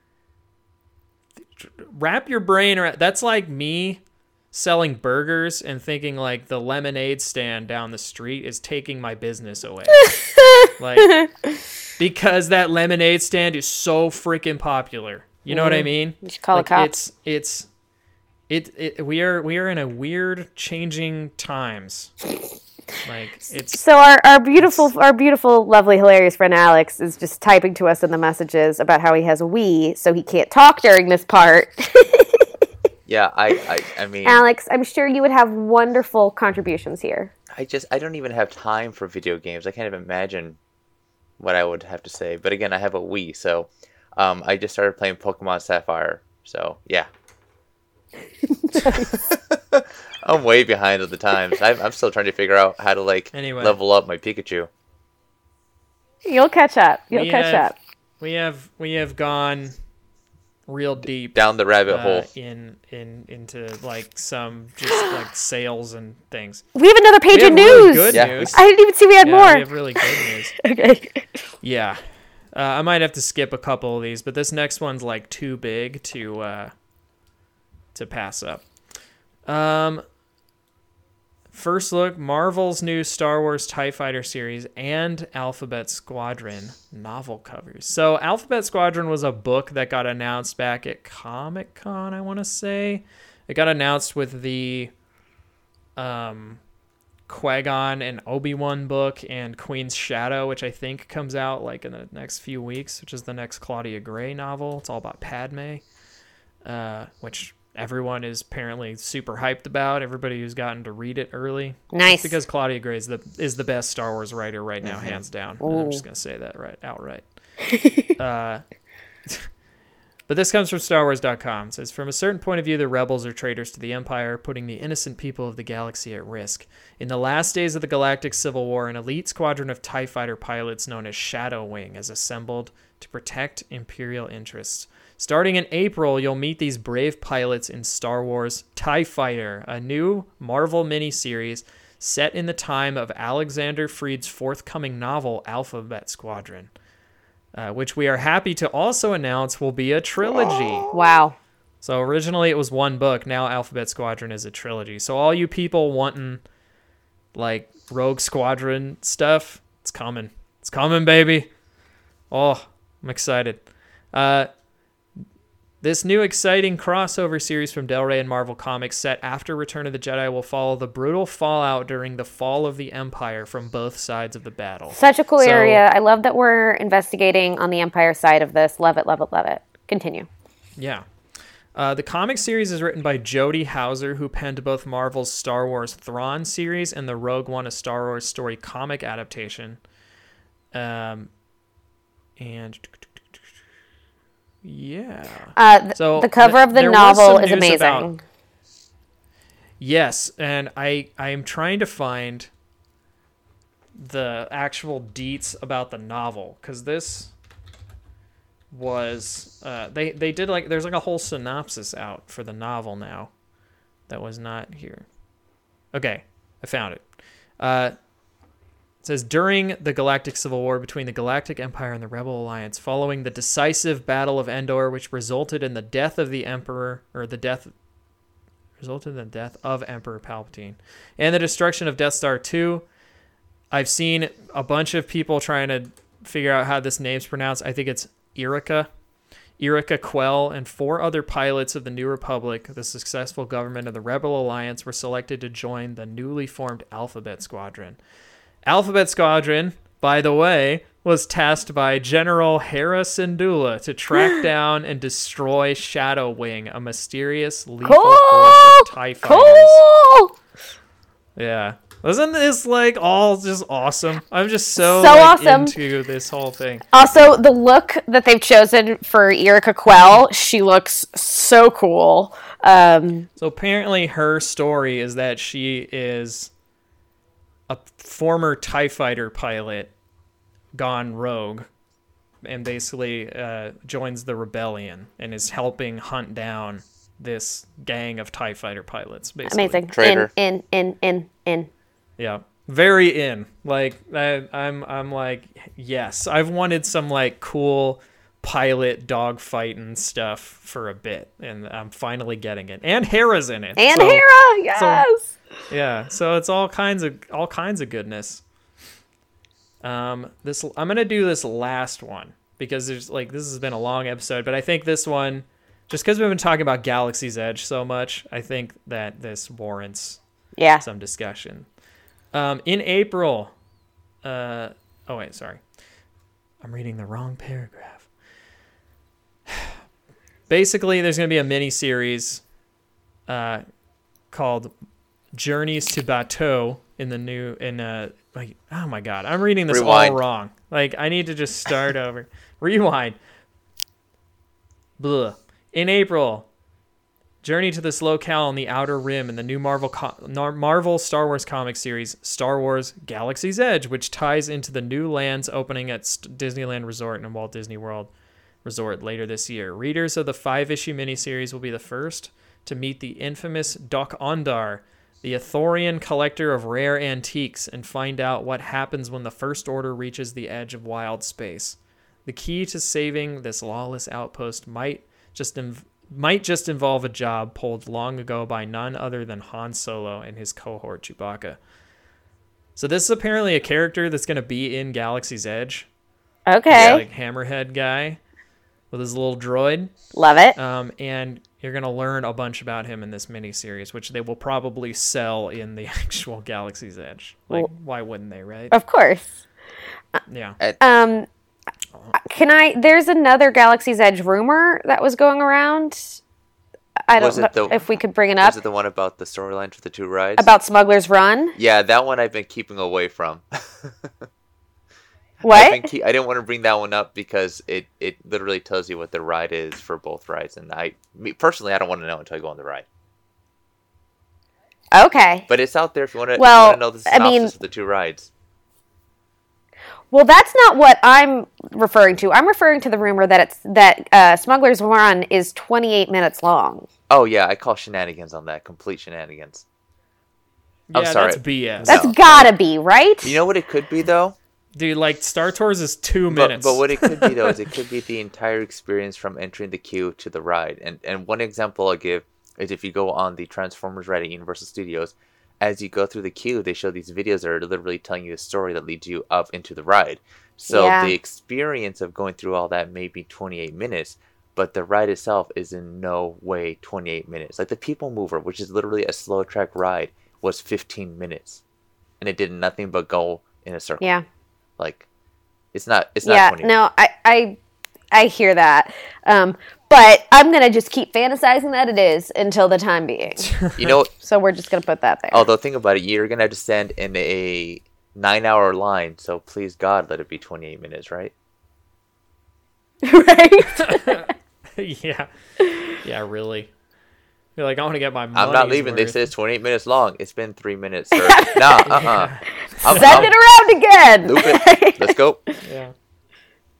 wrap your brain around. That's like me selling burgers and thinking like the lemonade stand down the street is taking my business away. like because that lemonade stand is so freaking popular. You know mm. what I mm-hmm. mean? You should call like, a cop. It's it's it, it we are we are in a weird changing times. Like it's so our, our beautiful our beautiful lovely hilarious friend Alex is just typing to us in the messages about how he has a Wii, so he can't talk during this part. yeah, I, I I mean Alex, I'm sure you would have wonderful contributions here. I just I don't even have time for video games. I can't even imagine what I would have to say. But again, I have a Wii, so um, I just started playing Pokemon Sapphire. So yeah. I'm way behind at the times. I'm, I'm still trying to figure out how to like anyway. level up my Pikachu. You'll catch up. You'll we catch have, up. We have we have gone real deep down the rabbit uh, hole in in into like some just like sales and things. We have another page of news. Really good yeah. news. I didn't even see we had yeah, more. We have really good news. okay. Yeah. Uh, I might have to skip a couple of these, but this next one's like too big to uh, to pass up. Um, First look Marvel's new Star Wars TIE Fighter series and Alphabet Squadron novel covers. So, Alphabet Squadron was a book that got announced back at Comic Con, I want to say. It got announced with the um, Qui-Gon and Obi-Wan book and Queen's Shadow, which I think comes out like in the next few weeks, which is the next Claudia Gray novel. It's all about Padme, uh, which everyone is apparently super hyped about. Everybody who's gotten to read it early. Nice. because Claudia Gray is the is the best Star Wars writer right now, mm-hmm. hands down. I'm just gonna say that right outright. uh, but this comes from StarWars.com. It says, From a certain point of view, the rebels are traitors to the Empire, putting the innocent people of the galaxy at risk. In the last days of the Galactic Civil War, an elite squadron of TIE fighter pilots known as Shadow Wing is assembled to protect Imperial interests. Starting in April, you'll meet these brave pilots in Star Wars TIE Fighter, a new Marvel miniseries set in the time of Alexander Freed's forthcoming novel, Alphabet Squadron, uh, which we are happy to also announce will be a trilogy. Wow. So originally it was one book. Now Alphabet Squadron is a trilogy. So all you people wanting like Rogue Squadron stuff, it's coming. It's coming, baby. Oh, I'm excited. Uh, this new exciting crossover series from Del Rey and Marvel Comics set after Return of the Jedi will follow the brutal fallout during the fall of the Empire from both sides of the battle. Such a cool So- area. I love that we're investigating on the Empire side of this. Love it, love it, love it. Continue. Yeah. Uh, the comic series is written by Jody Houser, who penned both Marvel's Star Wars Thrawn series and the Rogue One, a Star Wars story comic adaptation. Um, and yeah, Uh, th- So, the cover th- of the novel is amazing. about- yes, and I I am trying to find the actual deets about the novel because this was uh, they they did like there's like a whole synopsis out for the novel now that was not here. Okay, I found it. Uh, it says during the Galactic Civil War between the Galactic Empire and the Rebel Alliance, following the decisive Battle of Endor, which resulted in the death of the Emperor or the death resulted in the death of Emperor Palpatine and the destruction of Death Star 2. I've seen a bunch of people trying to figure out how this name's pronounced. I think it's Yrica. Yrica Quell and four other pilots of the New Republic, the successful government of the Rebel Alliance, were selected to join the newly formed Alphabet Squadron. Alphabet Squadron, by the way, was tasked by General Hera Syndulla to track down and destroy Shadow Wing, a mysterious lethal force of TIE fighters. Cool. Yeah. Wasn't this like all just awesome? I'm just so, So like, awesome. into this whole thing. Also, the look that they've chosen for Yrica Quell, she looks so cool. Um, So apparently, her story is that she is former TIE fighter pilot gone rogue and basically uh, joins the rebellion and is helping hunt down this gang of TIE fighter pilots. Basically. amazing. Traitor. In, in, in, in, in. Yeah. Very in. Like I, I'm I'm like yes. I've wanted some like cool pilot dogfighting stuff for a bit and I'm finally getting it. And Hera's in it. And so- Hera, yes. Yeah, so it's all kinds of all kinds of goodness. Um, this I'm gonna do this last one because there's like this has been a long episode, but I think this one, just because we've been talking about Galaxy's Edge so much, I think that this warrants yeah. some discussion. Um, in April, uh, oh wait, sorry, I'm reading the wrong paragraph. Basically, there's gonna be a mini series, uh, called Journeys to Batuu in the new in uh like oh my god, I'm reading this Rewind. all wrong. Like I need to just start over. Rewind. Blah. In April, Journey to this locale on the Outer Rim in the new Marvel co- Marvel Star Wars comic series Star Wars Galaxy's Edge, which ties into the new lands opening at Disneyland Resort and Walt Disney World Resort later this year. Readers of the five-issue miniseries will be the first to meet the infamous Dok-Ondar, the Ithorian collector of rare antiques, and find out what happens when the First Order reaches the edge of wild space. The key to saving this lawless outpost might just inv- might just involve a job pulled long ago by none other than Han Solo and his cohort Chewbacca. So this is apparently a character that's going to be in Galaxy's Edge, Okay. like Hammerhead guy with his little droid, Love it. um, and you're going to learn a bunch about him in this mini series, which they will probably sell in the actual Galaxy's Edge. Like, Well- why wouldn't they, right? of course. Yeah. Um, can I? There's another Galaxy's Edge rumor that was going around. I don't Was know it the- if we could bring it up Was it the one about the storyline for the two rides? about Smuggler's Run. yeah, that one I've been keeping away from. I've What? been keep- I didn't want to bring that one up because it, it literally tells you what the ride is for both rides, and I me, personally I don't want to know until I go on the ride. Okay. But it's out there if you want to. Well, know the I mean- of the two rides. Well, that's not what I'm referring to. I'm referring to the rumor that it's that uh, Smuggler's Run is 28 minutes long. Oh yeah, I call shenanigans on that. Complete shenanigans. Yeah, I'm sorry. that's BS. That's No. gotta be right. You know what it could be though? Dude, like Star Tours is two But, minutes. but what it could be though is it could be the entire experience from entering the queue to the ride. And and one example I'll give is if you go on the Transformers ride at Universal Studios, as you go through the queue, they show these videos that are literally telling you a story that leads you up into the ride. So Yeah. the experience of going through all that may be 28 minutes, but the ride itself is in no way 28 minutes. Like the People Mover, which is literally a slow track ride, was 15 minutes, and it did nothing but go in a circle. yeah. Like, it's not. It's not. yeah no i i i hear that um but i'm gonna just keep fantasizing that it is until the time being You know, so we're just gonna put that there although think about it, you're gonna have to stand in a nine-hour line. So please God, let it be 28 minutes, right? right yeah, yeah, really. You're like, I want to get my. I'm not money's leaving. They said it's 28 minutes long. It's been three minutes, sir. nah, uh-uh. I'm, send I'm- it around again Loop it. Let's go. Yeah.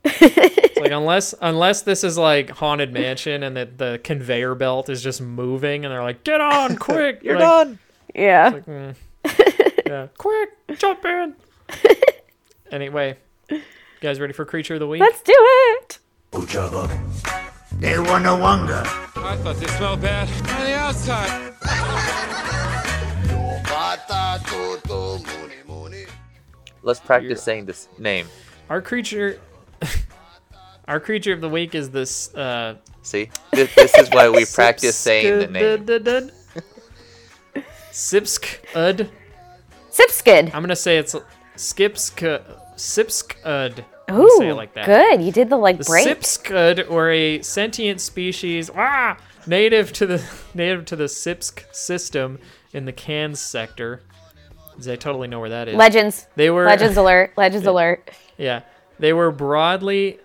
It's like unless unless this is like haunted mansion and that the conveyor belt is just moving and they're like, get on quick. You're like, done. yeah Like, mm. yeah, quick, jump in. anyway, you guys ready for creature of the week? let's do it They wanna wonder. I thought they smelled bad on the outside. Let's practice saying this name. Our creature, our creature of the week is this. Uh, See, this, this is why we practice saying the name. name. Sipsk-ud. I'm gonna say it's Skipsk Sipsk-ud. It like that. good you did the like The break Sipskud were a sentient species ah, native to the native to the Sipsk system in the Cairns sector. I totally know where that is. legends they were legends alert legends alert yeah, they were broadly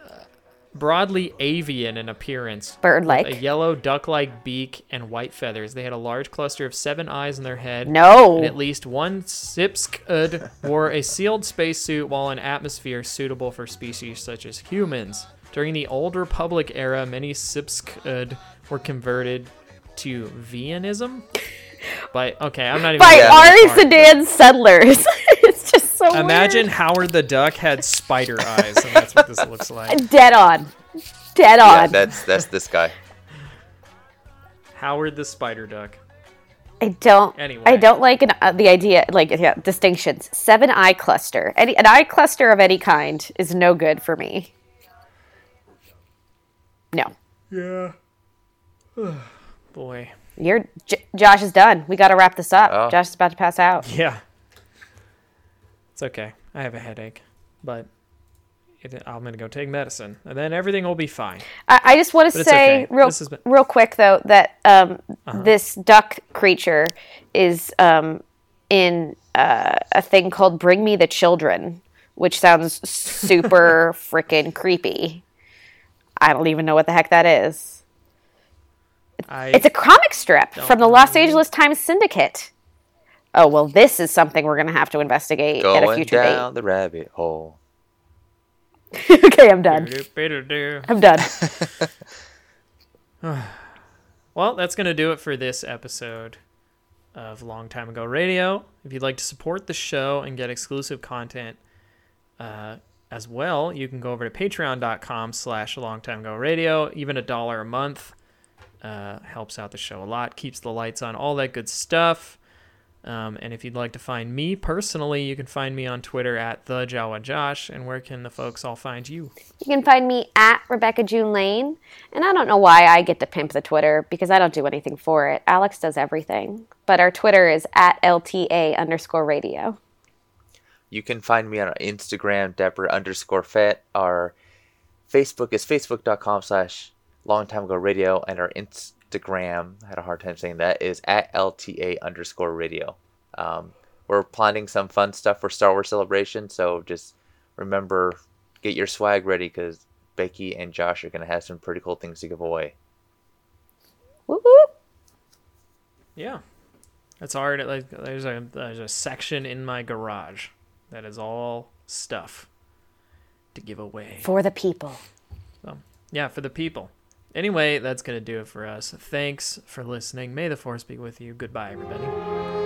broadly avian in appearance. bird like. A yellow duck-like beak and white feathers. They had a large cluster of seven eyes in their head. no And at least one Sipskud wore a sealed spacesuit while in atmosphere suitable for species such as humans. During the Old Republic era, many Sipskud were converted to Vianism. By okay, I'm not even. by Ari. Sedan settlers so Imagine weird. Howard the Duck had spider eyes, and that's what this looks like. dead on dead on. Yeah, on that's that's this guy. Howard the Spider Duck. I don't. Anyway. I don't like an, uh, the idea, like yeah, distinctions. Seven eye cluster. Any an eye cluster of any kind is no good for me. No, Yeah. Boy. you're J- Josh is done. We got to wrap this up. Oh. Josh is about to pass out. Yeah. It's okay. I have a headache, but it, I'm gonna go take medicine, and then everything will be fine. I, I just want to say okay. real been- Uh-huh. real quick though that um, this duck creature is um, in uh, a thing called "Bring Me the Children," which sounds super freaking creepy. I don't even know what the heck that is. I It's a comic strip from the Los Angeles Times Syndicate. Oh well, this is something we're gonna have to investigate at a Going future down the rabbit hole. okay, I'm done. I'm done. Well, that's going to do it for this episode of Long Time Ago Radio. If you'd like to support the show and get exclusive content uh, as well, you can go over to patreon.com slash Long Time Ago Radio. Even a dollar a month uh, helps out the show a lot, keeps the lights on, all that good stuff. Um, and if you'd like to find me personally, you can find me on Twitter at the Jawa Josh. And where can the folks all find you? You can find me at Rebecca June Lane. And I don't know why I get to pimp the Twitter because I don't do anything for it. Alex does everything. But our Twitter is at LTA underscore radio. You can find me on Instagram, Deborah underscore Fett. Our Facebook is facebook.com slash long time ago radio. And our Instagram, I had a hard time saying that, is at LTA underscore radio. Um, we're planning some fun stuff for Star Wars Celebration. So just remember, get your swag ready because Becky and Josh are going to have some pretty cool things to give away. Whoop whoop. Yeah, that's already like there's a there's a section in my garage that is all stuff. to give away. For the people. So, yeah, for the people. Anyway, that's going to do it for us. Thanks for listening. May the force be with you. Goodbye, everybody.